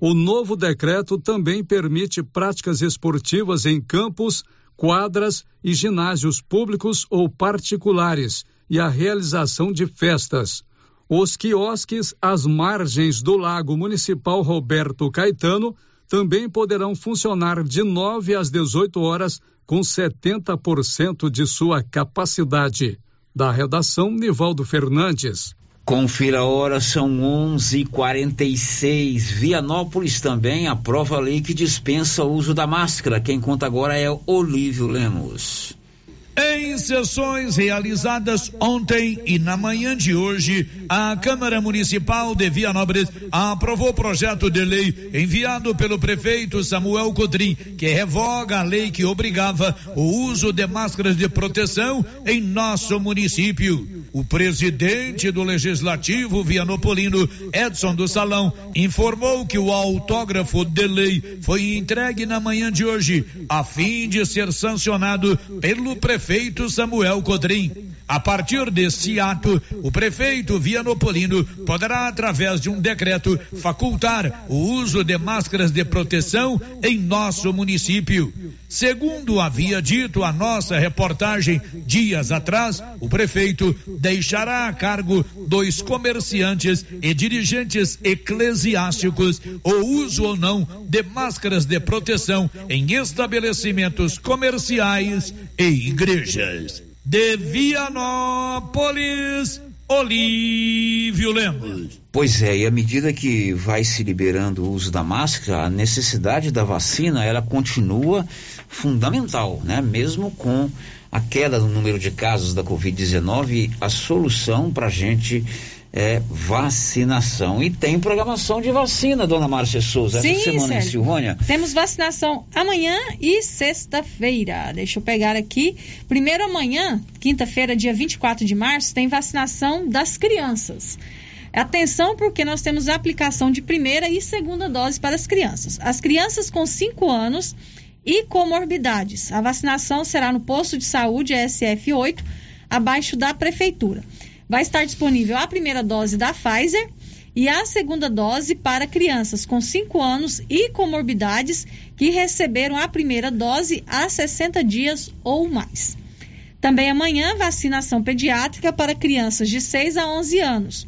O novo decreto também permite práticas esportivas em campos, quadras e ginásios públicos ou particulares e a realização de festas. Os quiosques às margens do Lago Municipal Roberto Caetano também poderão funcionar de 9 às 18 horas com 70% de sua capacidade. Da redação, Nivaldo Fernandes. Confira a hora, são 11:46. Vianópolis também aprova a lei que dispensa o uso da máscara. Quem conta agora é Olívio Lemos. Em sessões realizadas ontem e na manhã de hoje, a Câmara Municipal de Vianópolis aprovou o projeto de lei enviado pelo prefeito Samuel Codrim, que revoga a lei que obrigava o uso de máscaras de proteção em nosso município. O presidente do Legislativo Vianopolino, Edson do Salão, informou que o autógrafo de lei foi entregue na manhã de hoje, a fim de ser sancionado pelo prefeito Samuel Codrim. A partir deste ato, o prefeito Vianopolino poderá, através de um decreto, facultar o uso de máscaras de proteção em nosso município. Segundo havia dito a nossa reportagem dias atrás, o prefeito deixará a cargo dos comerciantes e dirigentes eclesiásticos o uso ou não de máscaras de proteção em estabelecimentos comerciais e igrejas. De Vianópolis, Olívio Lemos. Pois é, e à medida que vai se liberando o uso da máscara, a necessidade da vacina ela continua fundamental, né? Mesmo com a queda no número de casos da Covid-19, a solução para a gente é vacinação. E tem programação de vacina, dona Márcia Souza, essa Sim, semana em Sérgio. Silvânia. Temos vacinação amanhã e sexta-feira. Deixa eu pegar aqui. Primeiro amanhã, quinta-feira, dia 24 de março, tem vacinação das crianças. Atenção, porque nós temos a aplicação de primeira e segunda dose para as crianças. As crianças com 5 anos e comorbidades. A vacinação será no posto de saúde SF8, abaixo da prefeitura. Vai estar disponível a primeira dose da Pfizer e a segunda dose para crianças com 5 anos e comorbidades que receberam a primeira dose há 60 dias ou mais. Também amanhã, vacinação pediátrica para crianças de 6 a 11 anos.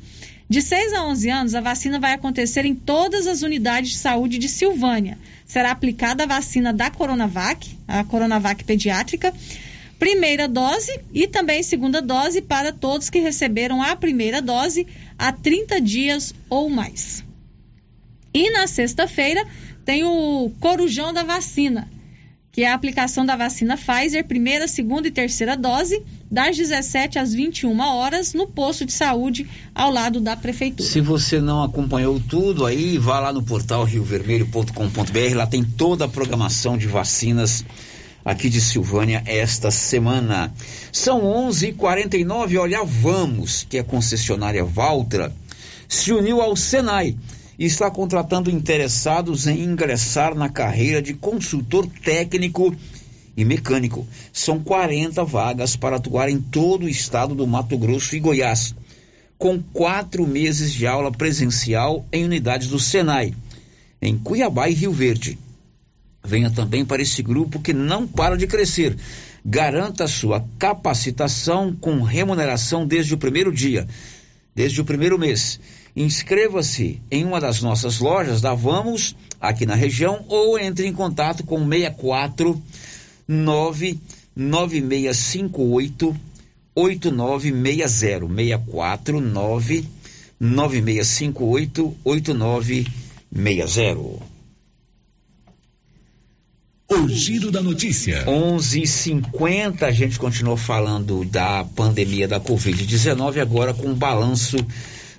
De 6 a 11 anos, a vacina vai acontecer em todas as unidades de saúde de Silvânia. Será aplicada a vacina da Coronavac, a Coronavac pediátrica, primeira dose e também segunda dose para todos que receberam a primeira dose há 30 dias ou mais. E na sexta-feira tem o Corujão da Vacina, que é a aplicação da vacina Pfizer, primeira, segunda e terceira dose, das 17 às 21 horas, no posto de saúde ao lado da prefeitura. Se você não acompanhou tudo aí, vá lá no portal riovermelho.com.br, lá tem toda a programação de vacinas aqui de Silvânia esta semana. São 11:49. Olha, vamos que a concessionária Valtra se uniu ao Senai e está contratando interessados em ingressar na carreira de consultor técnico e mecânico. São 40 vagas para atuar em todo o estado do Mato Grosso e Goiás, com quatro meses de aula presencial em unidades do Senai, em Cuiabá e Rio Verde. Venha também para esse grupo que não para de crescer. Garanta sua capacitação com remuneração desde o primeiro dia, desde o primeiro mês. Inscreva-se em uma das nossas lojas da Vamos, aqui na região, ou entre em contato com 64 99658 8960 649 9658 8960 O giro da notícia. 11:50 a gente continuou falando da pandemia da Covid-19 agora com o balanço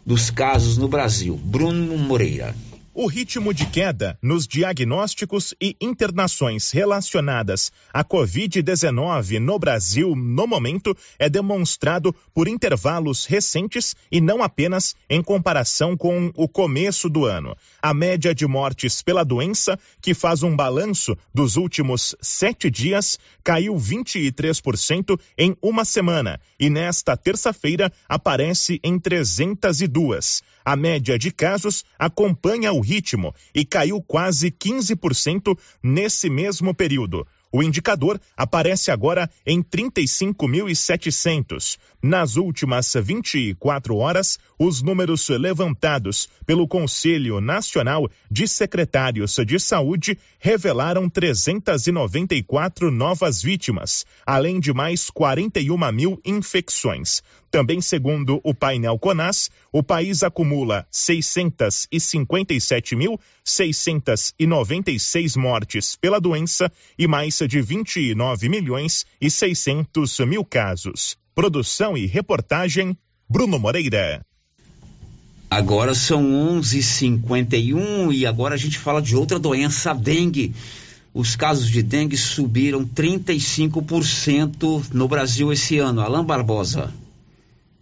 dos casos no Brasil. Bruno Moreira. O ritmo de queda nos diagnósticos e internações relacionadas à Covid-19 no Brasil, no momento, é demonstrado por intervalos recentes e não apenas em comparação com o começo do ano. A média de mortes pela doença, que faz um balanço dos últimos sete dias, caiu 23% em uma semana e nesta terça-feira aparece em 302. A média de casos acompanha o ritmo e caiu quase 15% nesse mesmo período. O indicador aparece agora em 35.700. Nas últimas 24 horas, os números levantados pelo Conselho Nacional de Secretários de Saúde revelaram 394 novas vítimas, além de mais 41 mil infecções. Também, segundo o painel CONAS, o país acumula 657.696 mortes pela doença e mais de 29 milhões e 600 mil casos. Produção e reportagem Bruno Moreira. Agora são 11:51 e agora a gente fala de outra doença, a dengue. Os casos de dengue subiram 35% no Brasil esse ano. Alain Barbosa.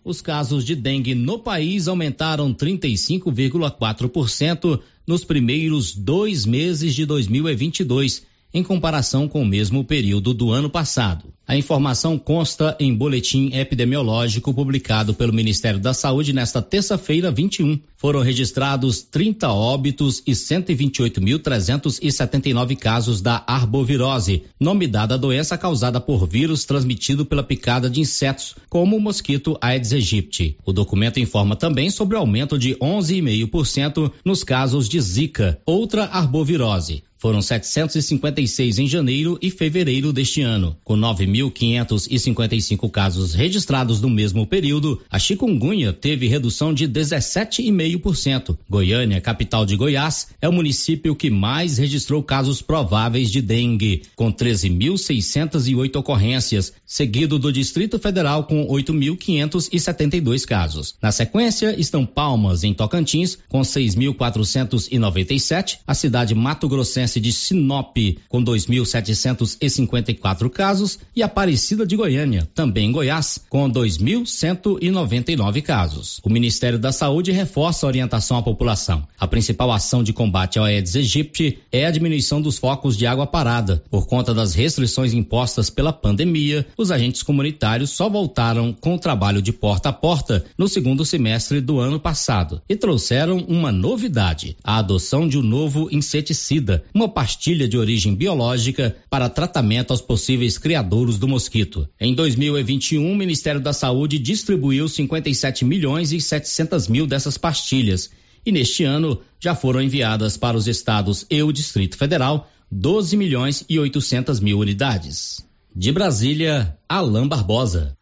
Os casos de dengue no país aumentaram 35,4% nos primeiros dois meses de 2022, em comparação com o mesmo período do ano passado. A informação consta em boletim epidemiológico publicado pelo Ministério da Saúde nesta terça-feira, 21. Foram registrados 30 óbitos e 128.379 casos da arbovirose, nome dado à doença causada por vírus transmitido pela picada de insetos, como o mosquito Aedes aegypti. O documento informa também sobre o aumento de 11,5% nos casos de Zika, outra arbovirose. Foram 756 em janeiro e fevereiro deste ano. Com 9.555 casos registrados no mesmo período, a chikungunya teve redução de 17,5%. Goiânia, capital de Goiás, é o município que mais registrou casos prováveis de dengue, com 13.608 ocorrências, seguido do Distrito Federal com 8.572 casos. Na sequência estão Palmas, em Tocantins, com 6.497, a cidade Mato Grossense de Sinop, com 2.754 casos, e Aparecida de Goiânia, também em Goiás, com 2.199 casos. O Ministério da Saúde reforça a orientação à população. A principal ação de combate ao Aedes aegypti é a diminuição dos focos de água parada. Por conta das restrições impostas pela pandemia, os agentes comunitários só voltaram com o trabalho de porta a porta no segundo semestre do ano passado e trouxeram uma novidade: a adoção de um novo inseticida, uma pastilha de origem biológica para tratamento aos possíveis criadouros do mosquito. Em 2021, o Ministério da Saúde distribuiu 57 milhões e 700 mil dessas pastilhas. E neste ano já foram enviadas para os estados e o Distrito Federal 12 milhões e 800 mil unidades. De Brasília, Alain Barbosa.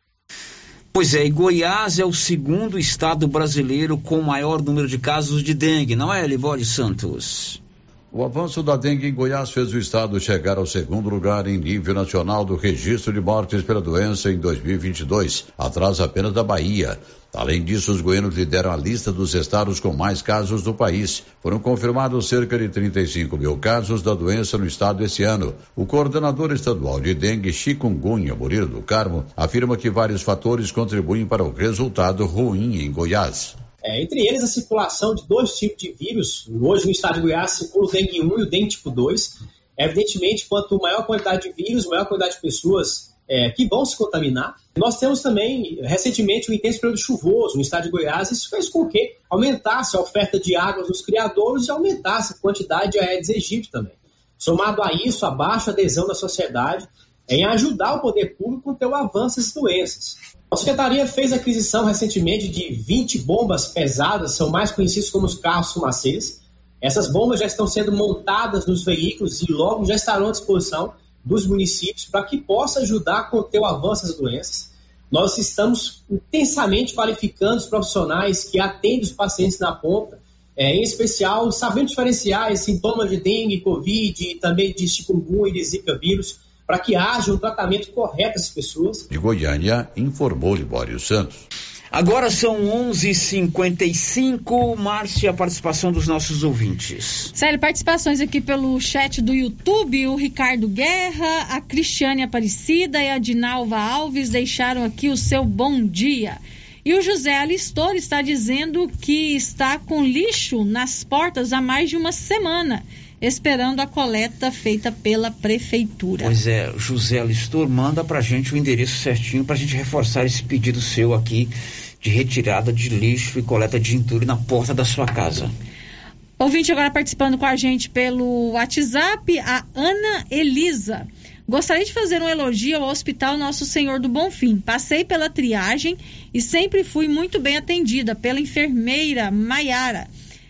Pois é, e Goiás é o segundo estado brasileiro com maior número de casos de dengue, não é, Libório Santos? O avanço da dengue em Goiás fez o estado chegar ao segundo lugar em nível nacional do registro de mortes pela doença em 2022, atrás apenas da Bahia. Além disso, os goianos lideram a lista dos estados com mais casos do país. Foram confirmados cerca de 35 mil casos da doença no estado esse ano. O coordenador estadual de dengue, chikungunya, Murilo do Carmo, afirma que vários fatores contribuem para o resultado ruim em Goiás. É, entre eles, a circulação de dois tipos de vírus. Hoje, no estado de Goiás, circula o dengue 1 e o dengue tipo 2. Evidentemente, quanto maior a quantidade de vírus, maior a quantidade de pessoas é, que vão se contaminar. Nós temos também, recentemente, um intenso período chuvoso no estado de Goiás. Isso fez com que aumentasse a oferta de águas dos criadores e aumentasse a quantidade de Aedes aegypti também. Somado a isso, a baixa adesão da sociedade em ajudar o poder público a ter o avanço dessas doenças. A Secretaria fez aquisição recentemente de 20 bombas pesadas, são mais conhecidos como os carros fumacês. Essas bombas já estão sendo montadas nos veículos e logo já estarão à disposição dos municípios para que possa ajudar a conter o avanço das doenças. Nós estamos intensamente qualificando os profissionais que atendem os pacientes na ponta, é, em especial sabendo diferenciar sintomas de dengue, covid, também de chikungunya e de zika vírus, para que haja um tratamento correto às pessoas. De Goiânia, informou Libório Santos. Agora são 11:55. Márcia, a participação dos nossos ouvintes. Sério, participações aqui pelo chat do YouTube. O Ricardo Guerra, a Cristiane Aparecida e a Dinalva Alves deixaram aqui o seu bom dia. E o José Alistor está dizendo que está com lixo nas portas há mais de uma semana esperando a coleta feita pela prefeitura. Pois é, José Alistor, manda pra gente o endereço certinho pra gente reforçar esse pedido seu aqui de retirada de lixo e coleta de entulho na porta da sua casa. Ouvinte agora participando com a gente pelo WhatsApp, a Ana Elisa. Gostaria de fazer um elogio ao Hospital Nosso Senhor do Bonfim. Passei pela triagem e sempre fui muito bem atendida pela enfermeira Maiara.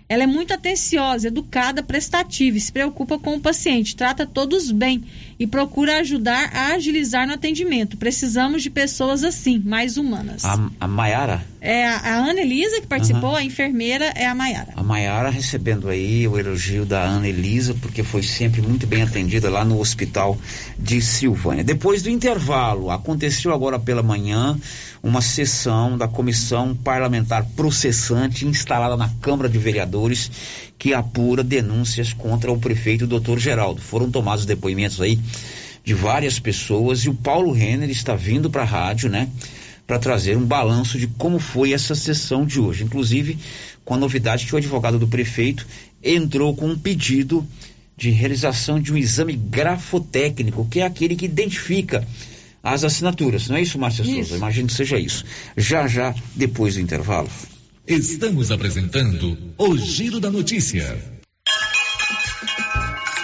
Ela é muito atenciosa, educada, prestativa, e se preocupa com o paciente, trata todos bem e procura ajudar a agilizar no atendimento. Precisamos de pessoas assim, mais humanas. A, a Maiara? É a, a Ana Elisa que participou, uhum. a enfermeira é a Maiara. A Maiara recebendo aí o elogio da Ana Elisa, porque foi sempre muito bem atendida lá no hospital de Silvânia. Depois do intervalo, aconteceu agora pela manhã uma sessão da comissão parlamentar processante instalada na Câmara de Vereadores que apura denúncias contra o prefeito Dr. Geraldo. Foram tomados depoimentos aí de várias pessoas e o Paulo Renner está vindo para a rádio, né? para trazer um balanço de como foi essa sessão de hoje. Inclusive, com a novidade que o advogado do prefeito entrou com um pedido de realização de um exame grafotécnico, que é aquele que identifica as assinaturas. Não é isso, Márcia Souza? Imagino que seja isso. Já, já, depois do intervalo. Estamos apresentando o Giro da Notícia.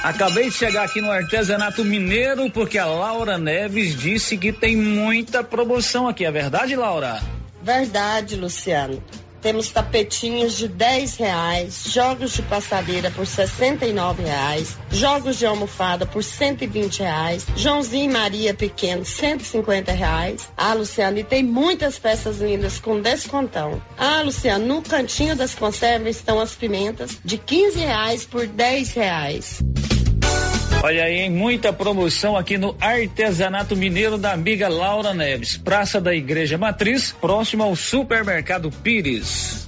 Acabei de chegar aqui no artesanato mineiro porque a Laura Neves disse que tem muita promoção aqui. É verdade, Laura? Verdade, Luciano. Temos tapetinhos de 10 reais, jogos de passadeira por 69 reais, jogos de almofada por 120 reais, Joãozinho e Maria Pequeno 150 reais. Ah, Luciano, e tem muitas peças lindas com descontão. Ah, Luciano, no cantinho das conservas estão as pimentas de 15 reais por 10 reais. Olha aí, muita promoção aqui no Artesanato Mineiro da amiga Laura Neves, Praça da Igreja Matriz, próximo ao Supermercado Pires.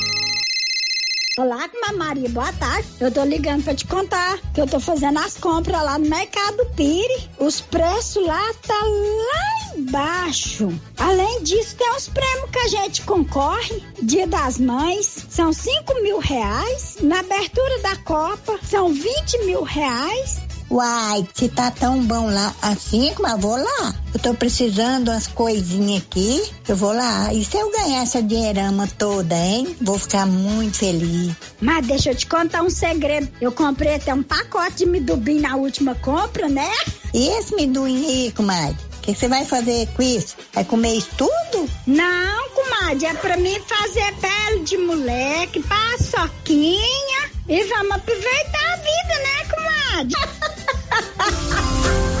Olá, Maria, boa tarde. Eu tô ligando pra te contar que eu tô fazendo as compras lá no Mercado Pire. Os preços lá tá lá embaixo. Além disso, tem os prêmios que a gente concorre. Dia das Mães, são 5 mil reais. Na abertura da Copa, são 20 mil reais. Uai, se tá tão bom lá assim, mas vou lá. Eu tô precisando umas coisinhas aqui, eu vou lá. E se eu ganhar essa dinheirama toda, hein? Vou ficar muito feliz. Mas deixa eu te contar um segredo. Eu comprei até um pacote de midubim na última compra, né? E esse minduim aí, comadre? O que você vai fazer com isso? Vai comer isso tudo? Não, comadre, é pra mim fazer pele de moleque, paçoquinha. E vamos aproveitar a vida, né, comadre?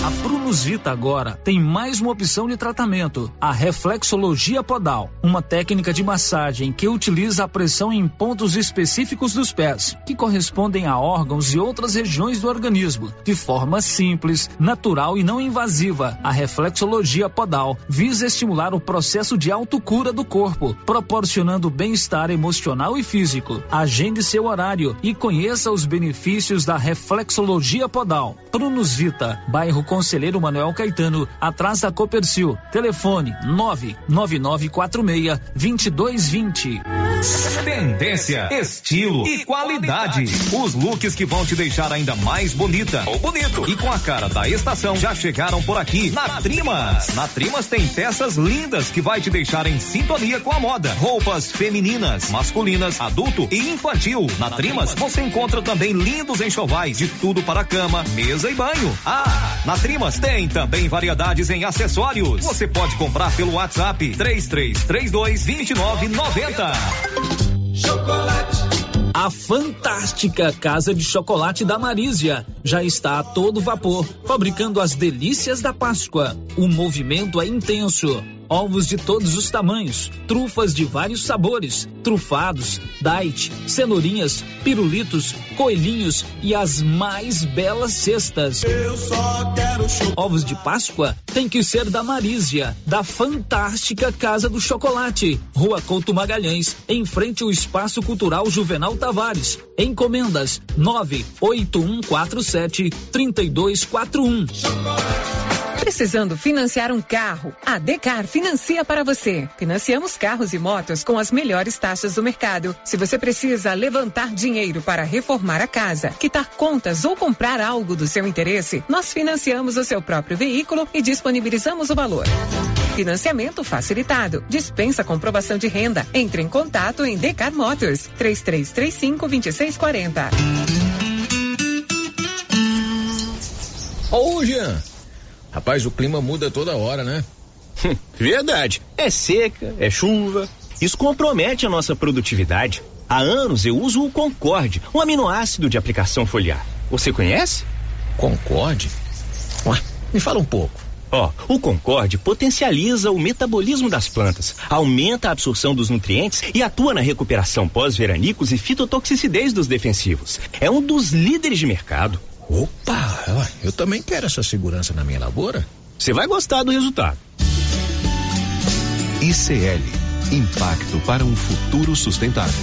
A Prunus Vita agora tem mais uma opção de tratamento, a reflexologia podal, uma técnica de massagem que utiliza a pressão em pontos específicos dos pés, que correspondem a órgãos e outras regiões do organismo, de forma simples, natural e não invasiva. A reflexologia podal visa estimular o processo de autocura do corpo, proporcionando bem-estar emocional e físico. Agende seu horário e conheça os benefícios da reflexologia podal. Prunus Vita, bairro Conselheiro Manuel Caetano, atrás da Copercil. Telefone 99946 2220. Tendência, estilo e qualidade. Os looks que vão te deixar ainda mais bonita ou bonito e com a cara da estação já chegaram por aqui na Trimas. Na Trimas tem peças lindas que vai te deixar em sintonia com a moda. Roupas femininas, masculinas, adulto e infantil. Na Trimas você encontra também lindos enxovais de tudo para cama, mesa e banho. Ah, na Trimas tem também variedades em acessórios. Você pode comprar pelo WhatsApp 3332 2990. A fantástica Casa de Chocolate da Marísia já está a todo vapor, fabricando as delícias da Páscoa. O movimento é intenso. Ovos de todos os tamanhos, trufas de vários sabores, trufados, date, cenourinhas, pirulitos, coelhinhos e as mais belas cestas. Eu só quero Ovos de Páscoa tem que ser da Marísia, da fantástica Casa do Chocolate, Rua Couto Magalhães, em frente ao Espaço Cultural Juvenal Tavares. Encomendas 98147 3241. Precisando financiar um carro? A Decar financia para você. Financiamos carros e motos com as melhores taxas do mercado. Se você precisa levantar dinheiro para reformar a casa, quitar contas ou comprar algo do seu interesse, nós financiamos o seu próprio veículo e disponibilizamos o valor. Financiamento facilitado. Dispensa comprovação de renda. Entre em contato em Decar Motors 3335 2640. Ô, Jean. Rapaz, o clima muda toda hora, né? Verdade. É seca, é chuva. Isso compromete a nossa produtividade. Há anos eu uso o Concorde, um aminoácido de aplicação foliar. Você conhece? Concorde? Ué, me fala um pouco. Ó, o Concorde potencializa o metabolismo das plantas, aumenta a absorção dos nutrientes e atua na recuperação pós-veranicos e fitotoxicidez dos defensivos. É um dos líderes de mercado. Opa, eu também quero essa segurança na minha lavoura. Você vai gostar do resultado. ICL Impacto para um futuro sustentável.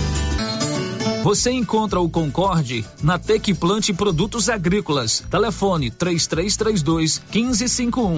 Você encontra o Concorde na Tec Plante Produtos Agrícolas. Telefone 3332 1551.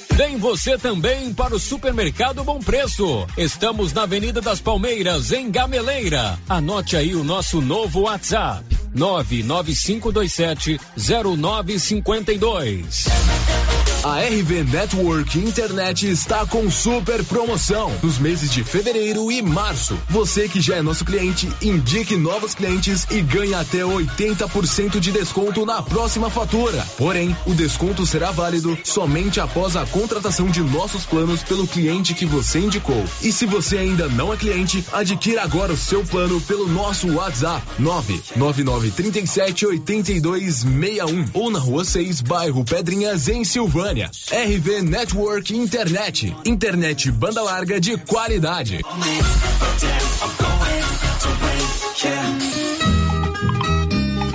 Vem você também para o Supermercado Bom Preço. Estamos na Avenida das Palmeiras, em Gameleira. Anote aí o nosso novo WhatsApp: 99527 0952. A RV Network Internet está com super promoção nos meses de fevereiro e março. Você que já é nosso cliente, indique novos clientes e ganhe até 80% de desconto na próxima fatura. Porém, o desconto será válido somente após a contratação de nossos planos pelo cliente que você indicou. E se você ainda não é cliente, adquira agora o seu plano pelo nosso WhatsApp 99937 8261 ou na Rua 6, bairro Pedrinhas, em Silvânia. RV Network Internet. Internet banda larga de qualidade.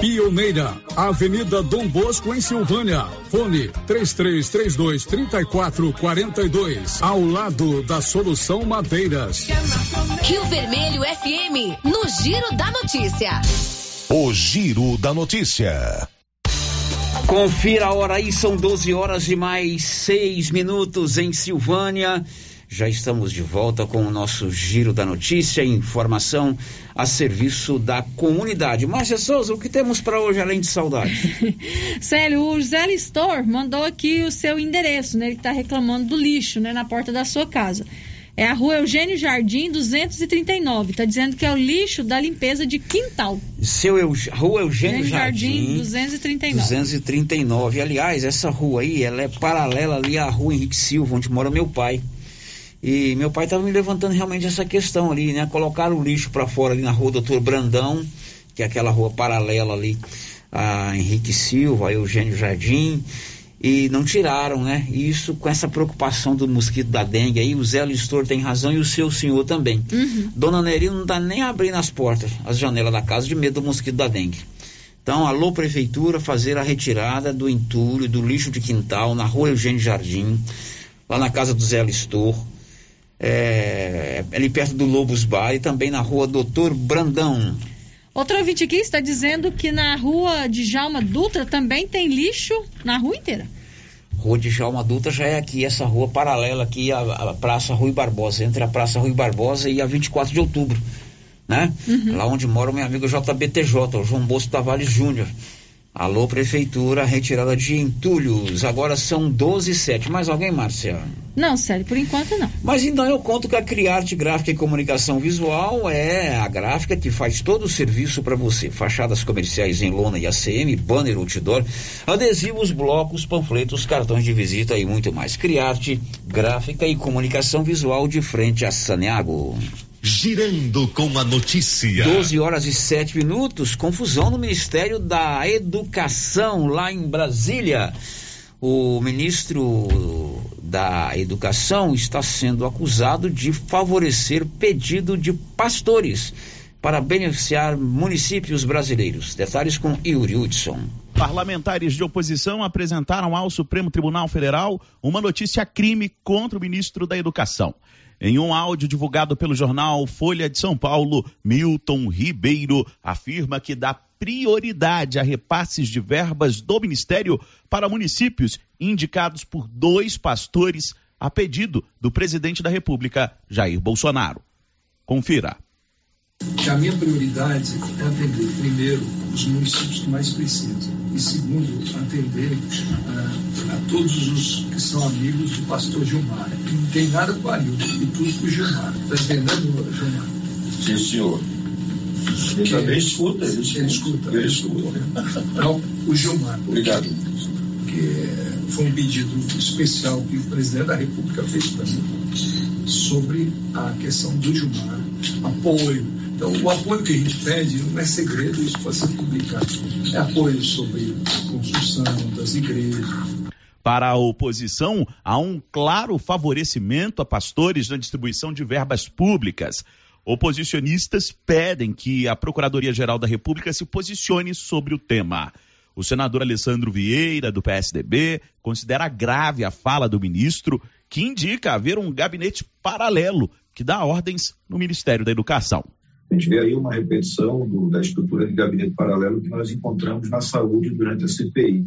Pioneira, Avenida Dom Bosco, em Silvânia. Fone 3332 3442. Ao lado da Solução Madeiras. Rio Vermelho FM, no Giro da Notícia. O Giro da Notícia. Confira a hora aí, são 12 horas e mais 6 minutos em Silvânia. Já estamos de volta com o nosso Giro da Notícia, informação a serviço da comunidade. Márcia Souza, o que temos para hoje além de saudade? Célio, o José Listor mandou aqui o seu endereço, né? Ele está reclamando do lixo, né? Na porta da sua casa. É a rua Eugênio Jardim 239. Está dizendo que é o lixo da limpeza de quintal. Seu Eu- Rua Eugênio Jardim, Jardim, 239. 239. Aliás, essa rua aí, ela é paralela ali à rua Henrique Silva, onde mora meu pai. E meu pai estava me levantando realmente essa questão ali, né? Colocaram o lixo para fora ali na rua Doutor Brandão, que é aquela rua paralela ali a Henrique Silva, a Eugênio Jardim, e não tiraram, né? E Isso com essa preocupação do mosquito da dengue aí, o Zé Listor tem razão e o seu senhor também. Dona Nerina não tá nem abrindo as portas, as janelas da casa, de medo do mosquito da dengue. Então, alô prefeitura, fazer a retirada do entulho, do lixo de quintal, na rua Eugênio Jardim, lá na casa do Zé Listor, é, ali perto do Lobos Bar e também na rua Doutor Brandão. Outro ouvinte aqui está dizendo que na rua de Jalma Dutra também tem lixo na rua inteira. Rua de Jalma Dutra já é aqui, essa rua paralela aqui à, à Praça Rui Barbosa, entre a Praça Rui Barbosa e a 24 de outubro, né? Lá onde mora o meu amigo JBTJ, o João Bosco Tavares Júnior. Alô, Prefeitura, retirada de entulhos. Agora são 12 e 7. Mais alguém, Márcia? Não, sério, por enquanto não. Mas então eu conto que a Criarte Gráfica e Comunicação Visual é a gráfica que faz todo o serviço para você. Fachadas comerciais em lona e ACM, banner, outdoor, adesivos, blocos, panfletos, cartões de visita e muito mais. Criarte Gráfica e Comunicação Visual de frente a Saneago. Girando com a notícia. 12 horas e 7 minutos. Confusão no Ministério da Educação, lá em Brasília. O ministro da Educação está sendo acusado de favorecer pedido de pastores para beneficiar municípios brasileiros. Detalhes com Yuri Hudson. Parlamentares de oposição apresentaram ao Supremo Tribunal Federal uma notícia crime contra o ministro da Educação. Em um áudio divulgado pelo jornal Folha de São Paulo, Milton Ribeiro afirma que dá prioridade a repasses de verbas do Ministério para municípios indicados por dois pastores a pedido do presidente da República, Jair Bolsonaro. Confira. A minha prioridade é atender, primeiro, os municípios que mais precisam, e segundo, atender uh, a todos os que são amigos do pastor Gilmar. Não tem nada com o Ailton, e tudo com o Gilmar. Está entendendo, Gilmar? Sim, senhor. Ele também escuta, ele escuta. Ele escuta. Ele escuta. Então, o Gilmar. Obrigado. Que foi um pedido especial que o presidente da República fez para mim sobre a questão do Gilmar, apoio então, o apoio que a gente pede não é segredo, isso pode ser publicado. É apoio sobre a construção das igrejas. Para a oposição, há um claro favorecimento a pastores na distribuição de verbas públicas. Oposicionistas pedem que a Procuradoria-Geral da República se posicione sobre o tema. O senador Alessandro Vieira, do PSDB, considera grave a fala do ministro, que indica haver um gabinete paralelo que dá ordens no Ministério da Educação. A gente vê aí uma repetição do, da estrutura de gabinete paralelo que nós encontramos na saúde durante a CPI.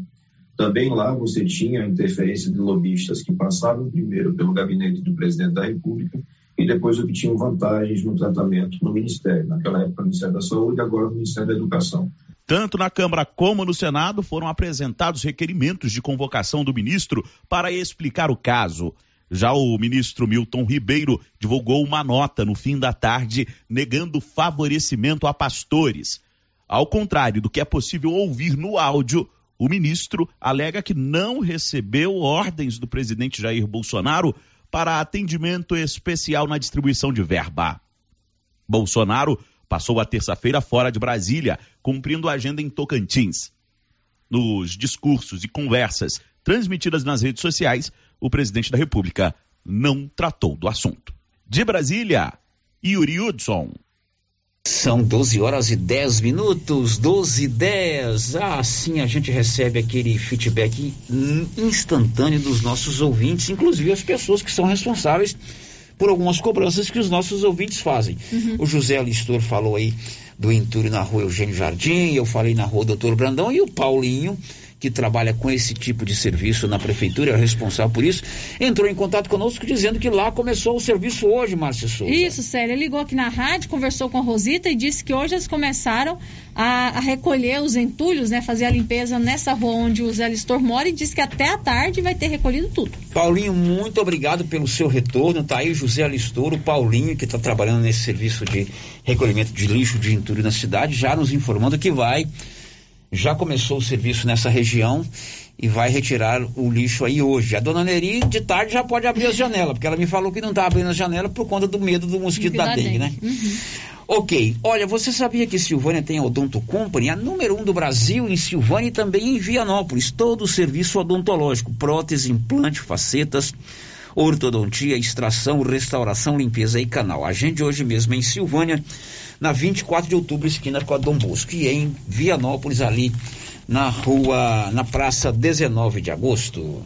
Também lá você tinha interferência de lobistas que passavam primeiro pelo gabinete do presidente da República e depois obtinham vantagens no tratamento no Ministério. Naquela época, no Ministério da Saúde, agora no Ministério da Educação. Tanto na Câmara como no Senado foram apresentados requerimentos de convocação do ministro para explicar o caso. Já o ministro Milton Ribeiro divulgou uma nota no fim da tarde negando favorecimento a pastores. Ao contrário do que é possível ouvir no áudio, o ministro alega que não recebeu ordens do presidente Jair Bolsonaro para atendimento especial na distribuição de verba. Bolsonaro passou a terça-feira fora de Brasília, cumprindo a agenda em Tocantins. Nos discursos e conversas transmitidas nas redes sociais, o presidente da República não tratou do assunto. De Brasília, Yuri Hudson. São 12 horas e 10 minutos, 12 e 10. Ah, assim a gente recebe aquele feedback instantâneo dos nossos ouvintes, inclusive as pessoas que são responsáveis por algumas cobranças que os nossos ouvintes fazem. Uhum. O José Alistor falou aí do entulho na rua Eugênio Jardim, eu falei na rua Doutor Brandão e o Paulinho que trabalha com esse tipo de serviço na prefeitura, é responsável por isso, entrou em contato conosco dizendo que lá começou o serviço hoje, Márcia Souza. Isso, Célia. Ele ligou aqui na rádio, conversou com a Rosita e disse que hoje eles começaram a, a recolher os entulhos, né? Fazer a limpeza nessa rua onde o Zé Listor mora e disse que até a tarde vai ter recolhido tudo. Paulinho, muito obrigado pelo seu retorno. Tá aí o José Alistor, o Paulinho, que está trabalhando nesse serviço de recolhimento de lixo de entulho na cidade, já nos informando que vai já começou o serviço nessa região e vai retirar o lixo aí hoje. A dona Neri, de tarde, já pode abrir as janelas, porque ela me falou que não está abrindo as janelas por conta do medo do mosquito da, da dengue, dengue, né? Uhum. Ok, olha, você sabia que Silvânia tem a Odonto Company, a número um do Brasil em Silvânia e também em Vianópolis. Todo o serviço odontológico, prótese, implante, facetas, ortodontia, extração, restauração, limpeza e canal. Agende hoje mesmo em Silvânia na 24 de outubro, esquina com a Dom Bosco, e em Vianópolis, ali na rua, na praça 19 de agosto.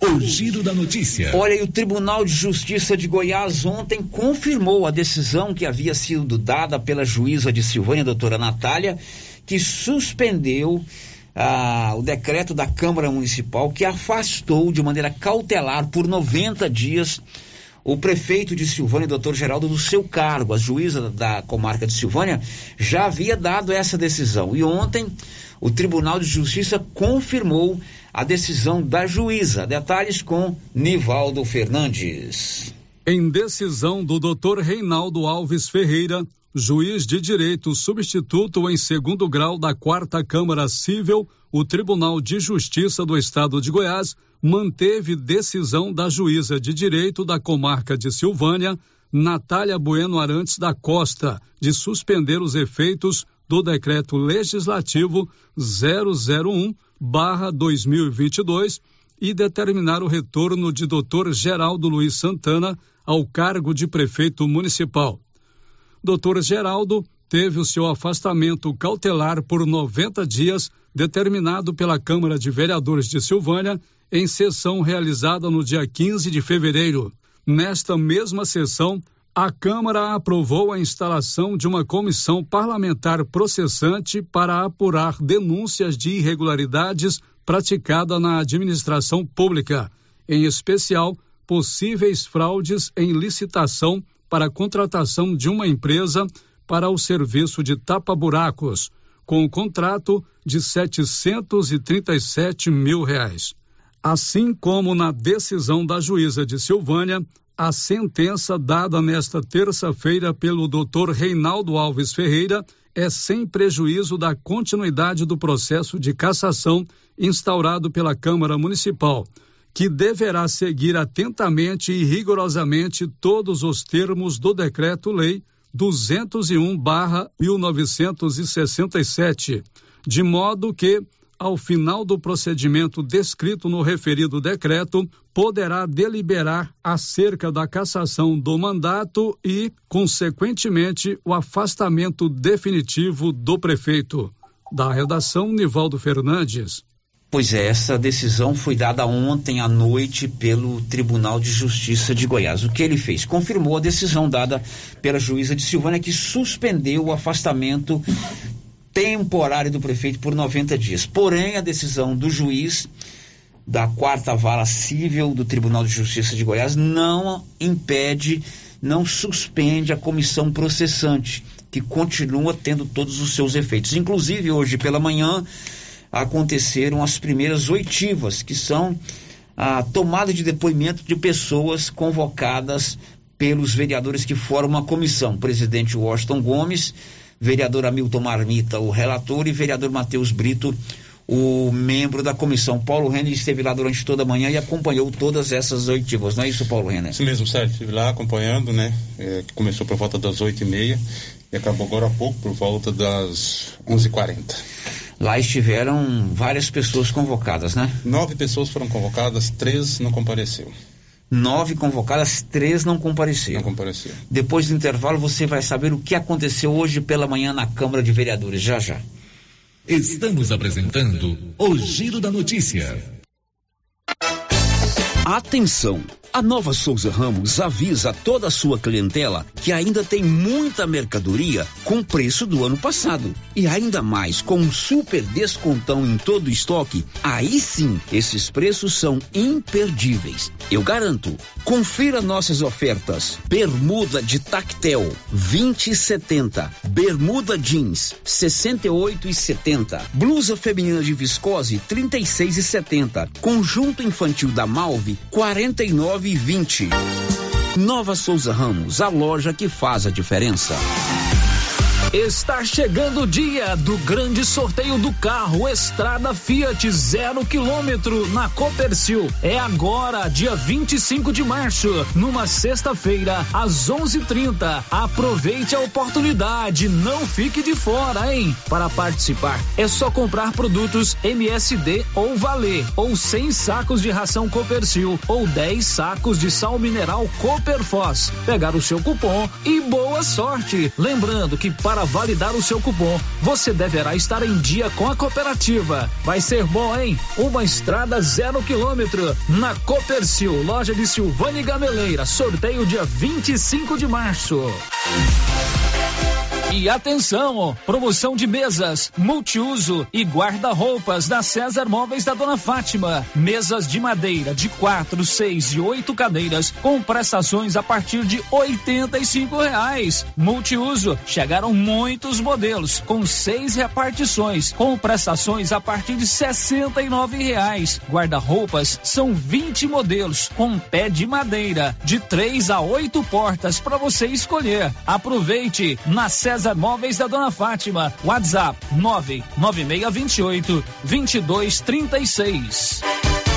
O giro da notícia. Olha, e o Tribunal de Justiça de Goiás ontem confirmou a decisão que havia sido dada pela juíza de Silvânia, doutora Natália, que suspendeu ah, o decreto da Câmara Municipal que afastou de maneira cautelar por 90 dias o prefeito de Silvânia, doutor Geraldo, do seu cargo. A juíza da comarca de Silvânia já havia dado essa decisão. E ontem o Tribunal de Justiça confirmou a decisão da juíza. Detalhes com Nivaldo Fernandes. Em decisão do doutor Reinaldo Alves Ferreira, juiz de direito substituto em segundo grau da quarta Câmara Civil, o Tribunal de Justiça do Estado de Goiás manteve decisão da juíza de direito da comarca de Silvânia, Natália Bueno Arantes da Costa, de suspender os efeitos do decreto legislativo 001/2022 e determinar o retorno de Dr. Geraldo Luiz Santana ao cargo de prefeito municipal. Dr. Geraldo teve o seu afastamento cautelar por 90 dias determinado pela Câmara de Vereadores de Silvânia em sessão realizada no dia 15 de fevereiro. Nesta mesma sessão, a Câmara aprovou a instalação de uma comissão parlamentar processante para apurar denúncias de irregularidades praticadas na administração pública, em especial possíveis fraudes em licitação para contratação de uma empresa para o serviço de tapa-buracos, com um contrato de 737 mil reais. Assim como na decisão da juíza de Silvânia, a sentença dada nesta terça-feira pelo Dr. Reinaldo Alves Ferreira é sem prejuízo da continuidade do processo de cassação instaurado pela Câmara Municipal, que deverá seguir atentamente e rigorosamente todos os termos do Decreto-Lei 201/1967, de modo que ao final do procedimento descrito no referido decreto, poderá deliberar acerca da cassação do mandato e, consequentemente, o afastamento definitivo do prefeito. Da redação, Nivaldo Fernandes. Pois é, essa decisão foi dada ontem à noite pelo Tribunal de Justiça de Goiás. O que ele fez? Confirmou a decisão dada pela juíza de Silvânia que suspendeu o afastamento temporário do prefeito por 90 dias. Porém, a decisão do juiz da quarta vara civil do Tribunal de Justiça de Goiás não impede, não suspende a comissão processante, que continua tendo todos os seus efeitos. Inclusive, hoje pela manhã aconteceram as primeiras oitivas, que são a tomada de depoimento de pessoas convocadas pelos vereadores que formam a comissão. Presidente Washington Gomes vereador Hamilton Marmita, o relator, e vereador Matheus Brito, o membro da comissão. Paulo Renner esteve lá durante toda a manhã e acompanhou todas essas oitivas, não é isso, Paulo Renner? Isso mesmo, Sérgio. Estive lá acompanhando, né? É, começou por volta das oito e meia e acabou agora há pouco, por volta das onze e quarenta. Lá estiveram várias pessoas convocadas, né? Nove pessoas foram convocadas, três não compareceu nove convocadas, três não compareceram. Não compareceram. Depois do intervalo, você vai saber o que aconteceu hoje pela manhã na Câmara de Vereadores. Já já. Estamos apresentando o Giro da Notícia. Atenção! A Nova Souza Ramos avisa toda a sua clientela que ainda tem muita mercadoria com preço do ano passado. E ainda mais, com um super descontão em todo o estoque, aí sim, esses preços são imperdíveis. Eu garanto. Confira nossas ofertas. Bermuda de tactel, 20 e 70. Bermuda jeans, 68 e 70. Blusa feminina de viscose, 36 e 70. Conjunto infantil da Malve, 49 e 20. Nova Souza Ramos, a loja que faz a diferença. Está chegando o dia do grande sorteio do carro Estrada Fiat zero quilômetro na Copercil. É agora, dia 25 de março, numa sexta-feira, às 11:30. Aproveite a oportunidade, não fique de fora, hein? Para participar, é só comprar produtos MSD ou Valer, ou 100 sacos de ração Copercil, ou 10 sacos de sal mineral Cooperfos. Pegar o seu cupom e boa sorte. Lembrando que para para validar o seu cupom, você deverá estar em dia com a cooperativa. Vai ser bom, hein? Uma estrada zero quilômetro na Copercil, loja de Silvânia Gameleira. Sorteio dia 25 de março. E atenção, promoção de mesas, multiuso e guarda-roupas da César Móveis da Dona Fátima. Mesas de madeira de quatro, seis e oito cadeiras com prestações a partir de cinco reais. Multiuso, chegaram muitos modelos com seis repartições com prestações a partir de nove reais. Guarda-roupas são 20 modelos com pé de madeira de três a oito portas para você escolher. Aproveite na César César Móveis da Dona Fátima. WhatsApp 99628 2236.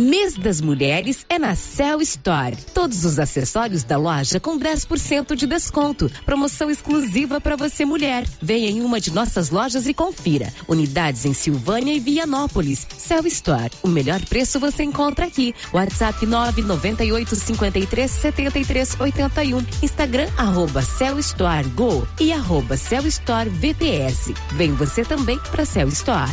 Mês das Mulheres é na Cell Store. Todos os acessórios da loja com 10% de desconto. Promoção exclusiva para você mulher. Venha em uma de nossas lojas e confira. Unidades em Silvânia e Vianópolis. Cell Store. O melhor preço você encontra aqui. WhatsApp 998 53 73 81. Instagram arroba Cell Store Go e arroba Cell Store VPS. Vem você também para Cell Store.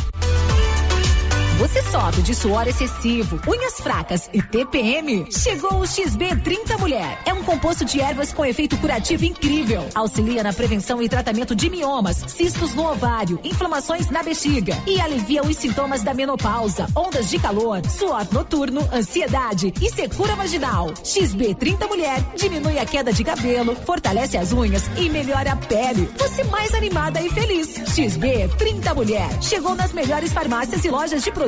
Você sofre de suor excessivo, unhas fracas e TPM? Chegou o XB30 Mulher. É um composto de ervas com efeito curativo incrível. Auxilia na prevenção e tratamento de miomas, cistos no ovário, inflamações na bexiga e alivia os sintomas da menopausa, ondas de calor, suor noturno, ansiedade e secura vaginal. XB30 Mulher diminui a queda de cabelo, fortalece as unhas e melhora a pele. Você mais animada e feliz. XB30 Mulher. Chegou nas melhores farmácias e lojas de produtos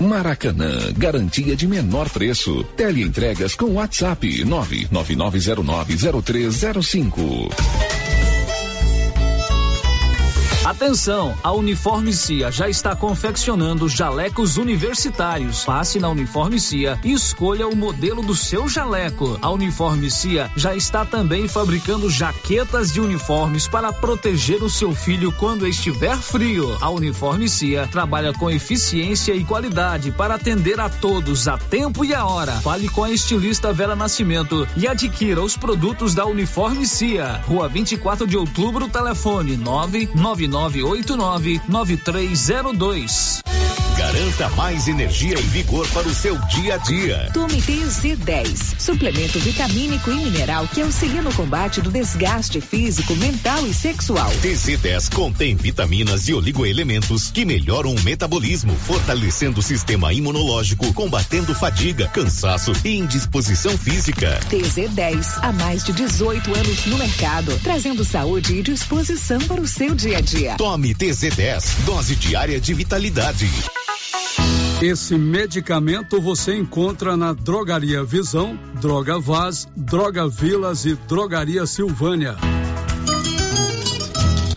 Maracanã, garantia de menor preço. Teleentregas com WhatsApp 999090305. Atenção, a Uniforme Cia já está confeccionando jalecos universitários. Passe na Uniforme Cia e escolha o modelo do seu jaleco. A Uniforme Cia já está também fabricando jaquetas de uniformes para proteger o seu filho quando estiver frio. A Uniforme Cia trabalha com eficiência e qualidade para atender a todos a tempo e a hora. Fale com a estilista Vera Nascimento e adquira os produtos da Uniforme Cia. Rua 24 de Outubro, telefone 999 9989-9302. Garanta mais energia e vigor para o seu dia a dia. Tome TZ10, suplemento vitamínico e mineral que auxilia no combate do desgaste físico, mental e sexual. TZ10 contém vitaminas e oligoelementos que melhoram o metabolismo, fortalecendo o sistema imunológico, combatendo fadiga, cansaço e indisposição física. TZ10, há mais de 18 anos no mercado, trazendo saúde e disposição para o seu dia a dia. Tome TZ10, dose diária de vitalidade. Esse medicamento você encontra na Drogaria Visão, Droga Vaz, Droga Vilas e Drogaria Silvânia.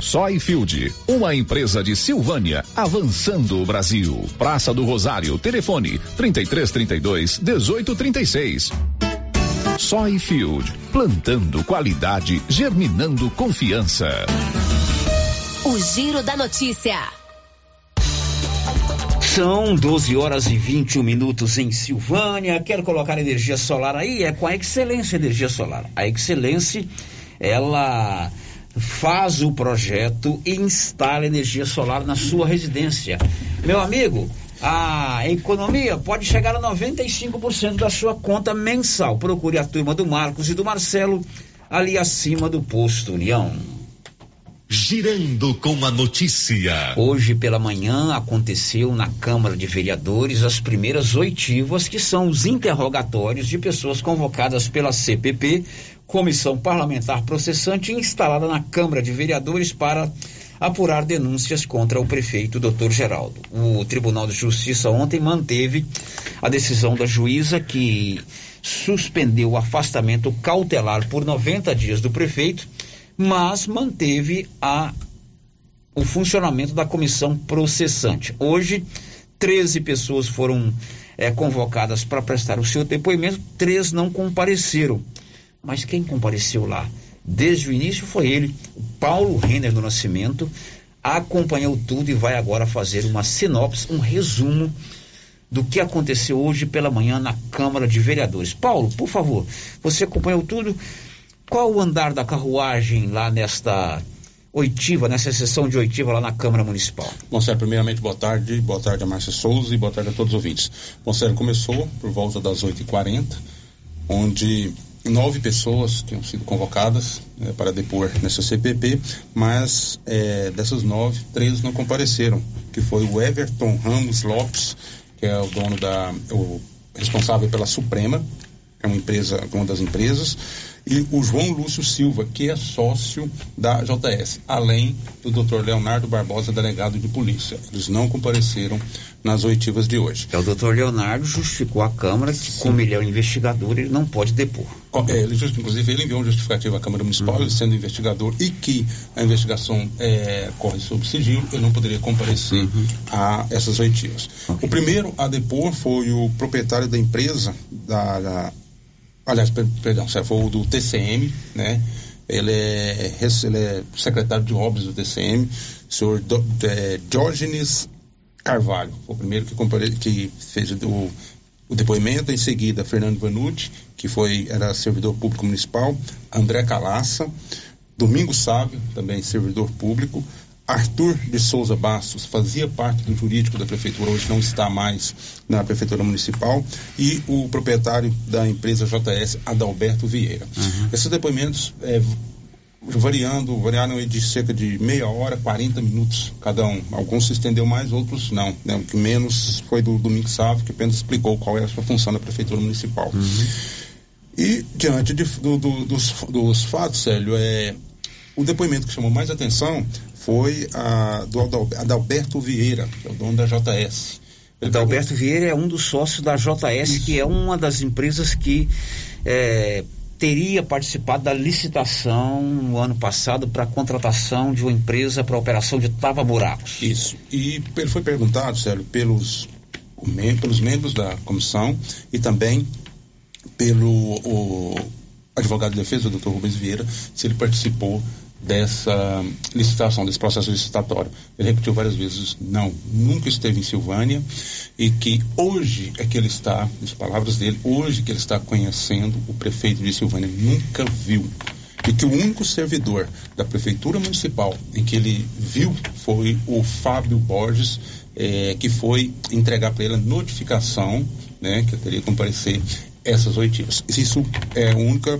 Soyfield, uma empresa de Silvânia, avançando o Brasil. Praça do Rosário, telefone 3332 1836. Soyfield, plantando qualidade, germinando confiança. O Giro da Notícia. São 12 horas e 21 minutos em Silvânia. Quero colocar energia solar aí, é com a Excelência Energia Solar. A Excelência, ela faz o projeto e instala energia solar na sua residência. Meu amigo, a economia pode chegar a 95% da sua conta mensal. Procure a turma do Marcos e do Marcelo ali acima do posto União. Girando com a notícia. Hoje pela manhã aconteceu na Câmara de Vereadores as primeiras oitivas, que são os interrogatórios de pessoas convocadas pela CPP, Comissão Parlamentar Processante, instalada na Câmara de Vereadores para apurar denúncias contra o prefeito Dr. Geraldo. O Tribunal de Justiça ontem manteve a decisão da juíza que suspendeu o afastamento cautelar por 90 dias do prefeito mas manteve a, o funcionamento da comissão processante. Hoje, 13 pessoas foram é, convocadas para prestar o seu depoimento, três não compareceram. Mas quem compareceu lá desde o início foi ele, Paulo Renner do Nascimento, acompanhou tudo e vai agora fazer uma sinopse, um resumo do que aconteceu hoje pela manhã na Câmara de Vereadores. Paulo, por favor, você acompanhou tudo? Qual o andar da carruagem lá nesta oitiva, nessa sessão de oitiva lá na Câmara Municipal? Bom, Sérgio, primeiramente, boa tarde. Boa tarde a Márcia Souza e boa tarde a todos os ouvintes. Bom, Sérgio, começou por volta das 8h40, onde nove pessoas tinham sido convocadas né, para depor nessa CPP, mas é, dessas nove, três não compareceram, que foi o Everton Ramos Lopes, que é o dono da, o responsável pela Suprema, é uma empresa, uma das empresas, e o João Lúcio Silva, que é sócio da JS, além do Dr. Leonardo Barbosa, delegado de polícia. Eles não compareceram nas oitivas de hoje. É, o doutor Leonardo justificou à Câmara que, como ele é um investigador, ele não pode depor. É, ele, inclusive, ele enviou um justificativo à Câmara Municipal, uhum. ele sendo investigador, e que a investigação é, corre sob sigilo, ele não poderia comparecer uhum. a essas oitivas. Okay. O primeiro a depor foi o proprietário da empresa, da, da aliás, perdão, foi o do TCM, né? Ele é, ele é secretário de obras do TCM, senhor do, é, Diógenes Carvalho, o primeiro que, compare... que fez o, o depoimento, em seguida Fernando Vanucci, que foi, era servidor público municipal, André Calaça, Domingo Sábio, também servidor público, Arthur de Souza Bastos fazia parte do jurídico da prefeitura, hoje não está mais na prefeitura municipal, e o proprietário da empresa JS, Adalberto Vieira. Uhum. Esses depoimentos é, variando, variaram de cerca de meia hora, 40 minutos cada um. Alguns se estendeu mais, outros não. Né? O que menos foi do Domingo Sávio, que apenas explicou qual é a sua função da Prefeitura Municipal. Uhum. E diante de, do, do, dos, dos fatos, Célio, é, o depoimento que chamou mais atenção foi a, do Adalberto Vieira, que é o dono da JS. Adalberto Vieira é um dos sócios da JS, Isso. que é uma das empresas que é, teria participado da licitação no ano passado para a contratação de uma empresa para a operação de tava-buracos. Isso. E ele foi perguntado, Sérgio, pelos, pelos membros da comissão e também pelo o advogado de defesa, o doutor Rubens Vieira, se ele participou dessa licitação, desse processo licitatório. Ele repetiu várias vezes, não, nunca esteve em Silvânia e que hoje é que ele está, nas palavras dele, hoje que ele está conhecendo o prefeito de Silvânia, nunca viu. E que o único servidor da prefeitura municipal em que ele viu foi o Fábio Borges, eh, que foi entregar para ele a notificação, né, que teria que comparecer essas oitivas. Isso é a única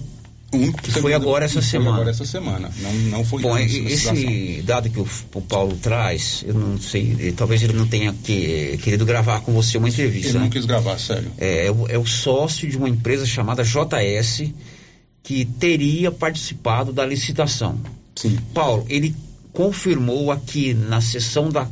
que foi agora essa semana. agora essa semana. Não, não foi Bom, esse dado que o, o, Paulo traz, eu não sei, talvez ele não tenha que, querido gravar com você uma entrevista. Ele não né? quis gravar, sério. É, é, o, é o sócio de uma empresa chamada JS que teria participado da licitação. Sim. Paulo, ele confirmou aqui na sessão da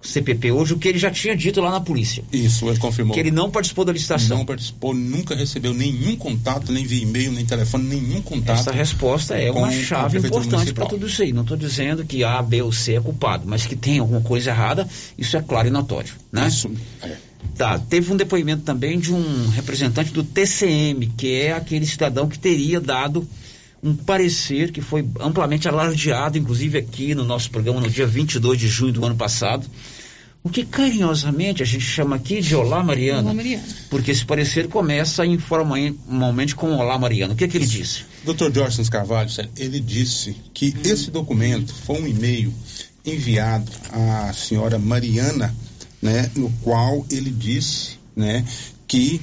CPP hoje o que ele já tinha dito lá na polícia. Isso, ele confirmou. Que ele não participou da licitação. Não participou, nunca recebeu nenhum contato, nem via e-mail, nem telefone, nenhum contato. Essa resposta é uma chave importante para tudo isso aí. Não estou dizendo que A, B ou C é culpado, mas que tem alguma coisa errada, isso é claro e notório, né? Isso, é. Tá, teve um depoimento também de um representante do TCM, que é aquele cidadão que teria dado um parecer que foi amplamente alardeado, inclusive aqui no nosso programa no dia 22 de junho do ano passado. O que carinhosamente a gente chama aqui de Olá Mariana. Olá Mariana. Porque esse parecer começa informalmente com Olá Mariana. O que, é que ele disse? Dr. Jorge Carvalho, ele disse que esse documento foi um e-mail enviado à senhora Mariana, né, no qual ele disse né, que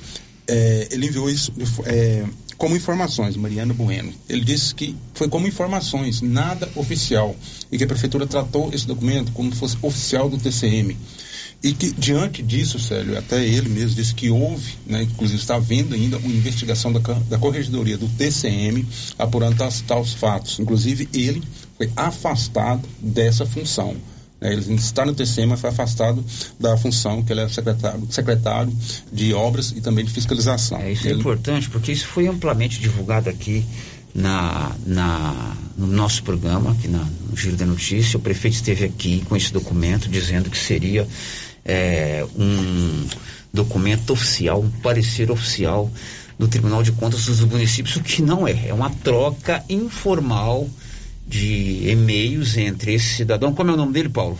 é, ele enviou isso. É, como informações, Mariana Bueno. Ele disse que foi como informações, nada oficial, e que a prefeitura tratou esse documento como se fosse oficial do TCM. E que, diante disso, Célio, até ele mesmo disse que houve, né, inclusive está havendo ainda uma investigação da, da Corregedoria do TCM apurando tais, tais fatos. Inclusive, ele foi afastado dessa função. Né? Ele está no TCM, mas foi afastado da função que ele é secretário, secretário de obras e também de fiscalização. É, isso ele... é importante, porque isso foi amplamente divulgado aqui na, na, no nosso programa, aqui na, no Giro da Notícia. O prefeito esteve aqui com esse documento dizendo que seria é, um documento oficial, um parecer oficial do Tribunal de Contas dos municípios, o que não é. É uma troca informal de e-mails entre esse cidadão. Como é o nome dele, Paulo?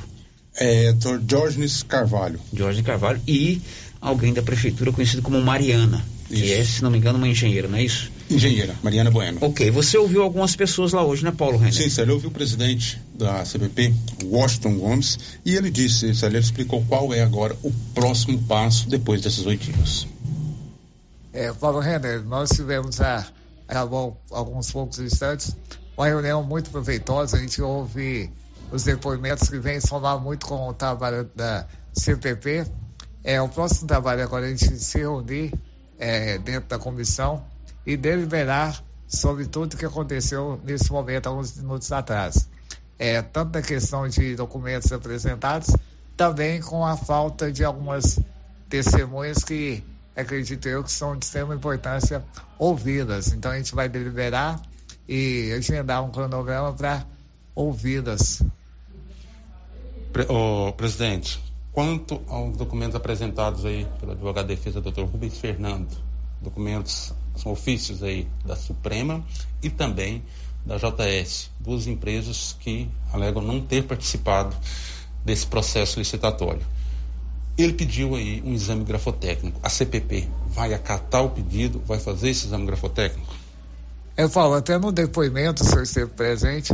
É Dr. Diógenes Carvalho. Diógenes Carvalho e alguém da prefeitura conhecido como Mariana, isso. que é, se não me engano, uma engenheira, não é isso? Engenheira, Mariana Bueno. Ok, você ouviu algumas pessoas lá hoje, né, Paulo Renner? Sim, Célio, eu ouvi o presidente da CPP, Washington Gomes, e ele disse, Célio, ele explicou qual é agora o próximo passo depois desses oito dias. É, Paulo Renner, nós tivemos há, há alguns poucos instantes uma reunião muito proveitosa. A gente ouve os depoimentos que vêm somar muito com o trabalho da CPP. É, o próximo trabalho agora é a gente se reunir é, dentro da comissão e deliberar sobre tudo que aconteceu nesse momento, alguns minutos atrás. É, tanto na questão de documentos apresentados, também com a falta de algumas testemunhas que acredito eu que são de extrema importância ouvidas. Então a gente vai deliberar e agendar um cronograma para ouvidas. Pre oh, presidente, quanto aos documentos apresentados aí pelo advogado de defesa, doutor Rubens Fernando, documentos, são ofícios aí da Suprema e também da JS, duas empresas que alegam não ter participado desse processo licitatório. Ele pediu aí um exame grafotécnico. A CPP vai acatar o pedido, vai fazer esse exame grafotécnico? Eu falo, até no depoimento, o senhor esteve presente,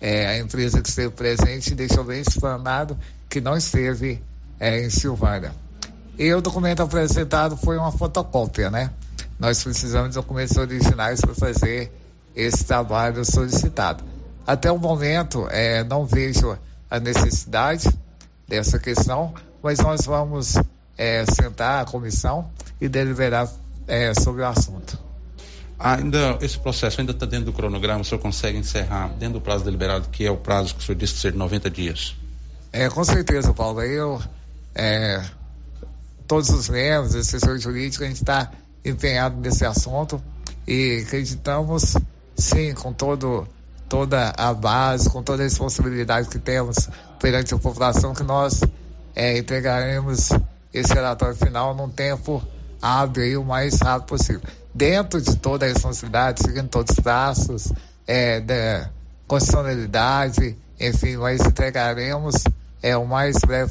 é, a empresa que esteve presente deixou bem explanado que não esteve é, em Silvânia. E o documento apresentado foi uma fotocópia, né? Nós precisamos de documentos originais para fazer esse trabalho solicitado. Até o momento, é, não vejo a necessidade dessa questão, mas nós vamos é, sentar a comissão e deliberar é, sobre o assunto. Ainda esse processo ainda está dentro do cronograma, o senhor consegue encerrar dentro do prazo deliberado, que é o prazo que o senhor disse ser de 90 dias? É, com certeza, Paulo. Eu, é, todos os membros, assessor jurídico, a gente está empenhado nesse assunto e acreditamos, sim, com todo toda a base, com toda a responsabilidade que temos perante a população, que nós é, entregaremos esse relatório final num tempo hábil e o mais rápido possível. Dentro de toda a responsabilidade, seguindo todos os passos, é, da constitucionalidade, enfim, nós entregaremos é, o mais breve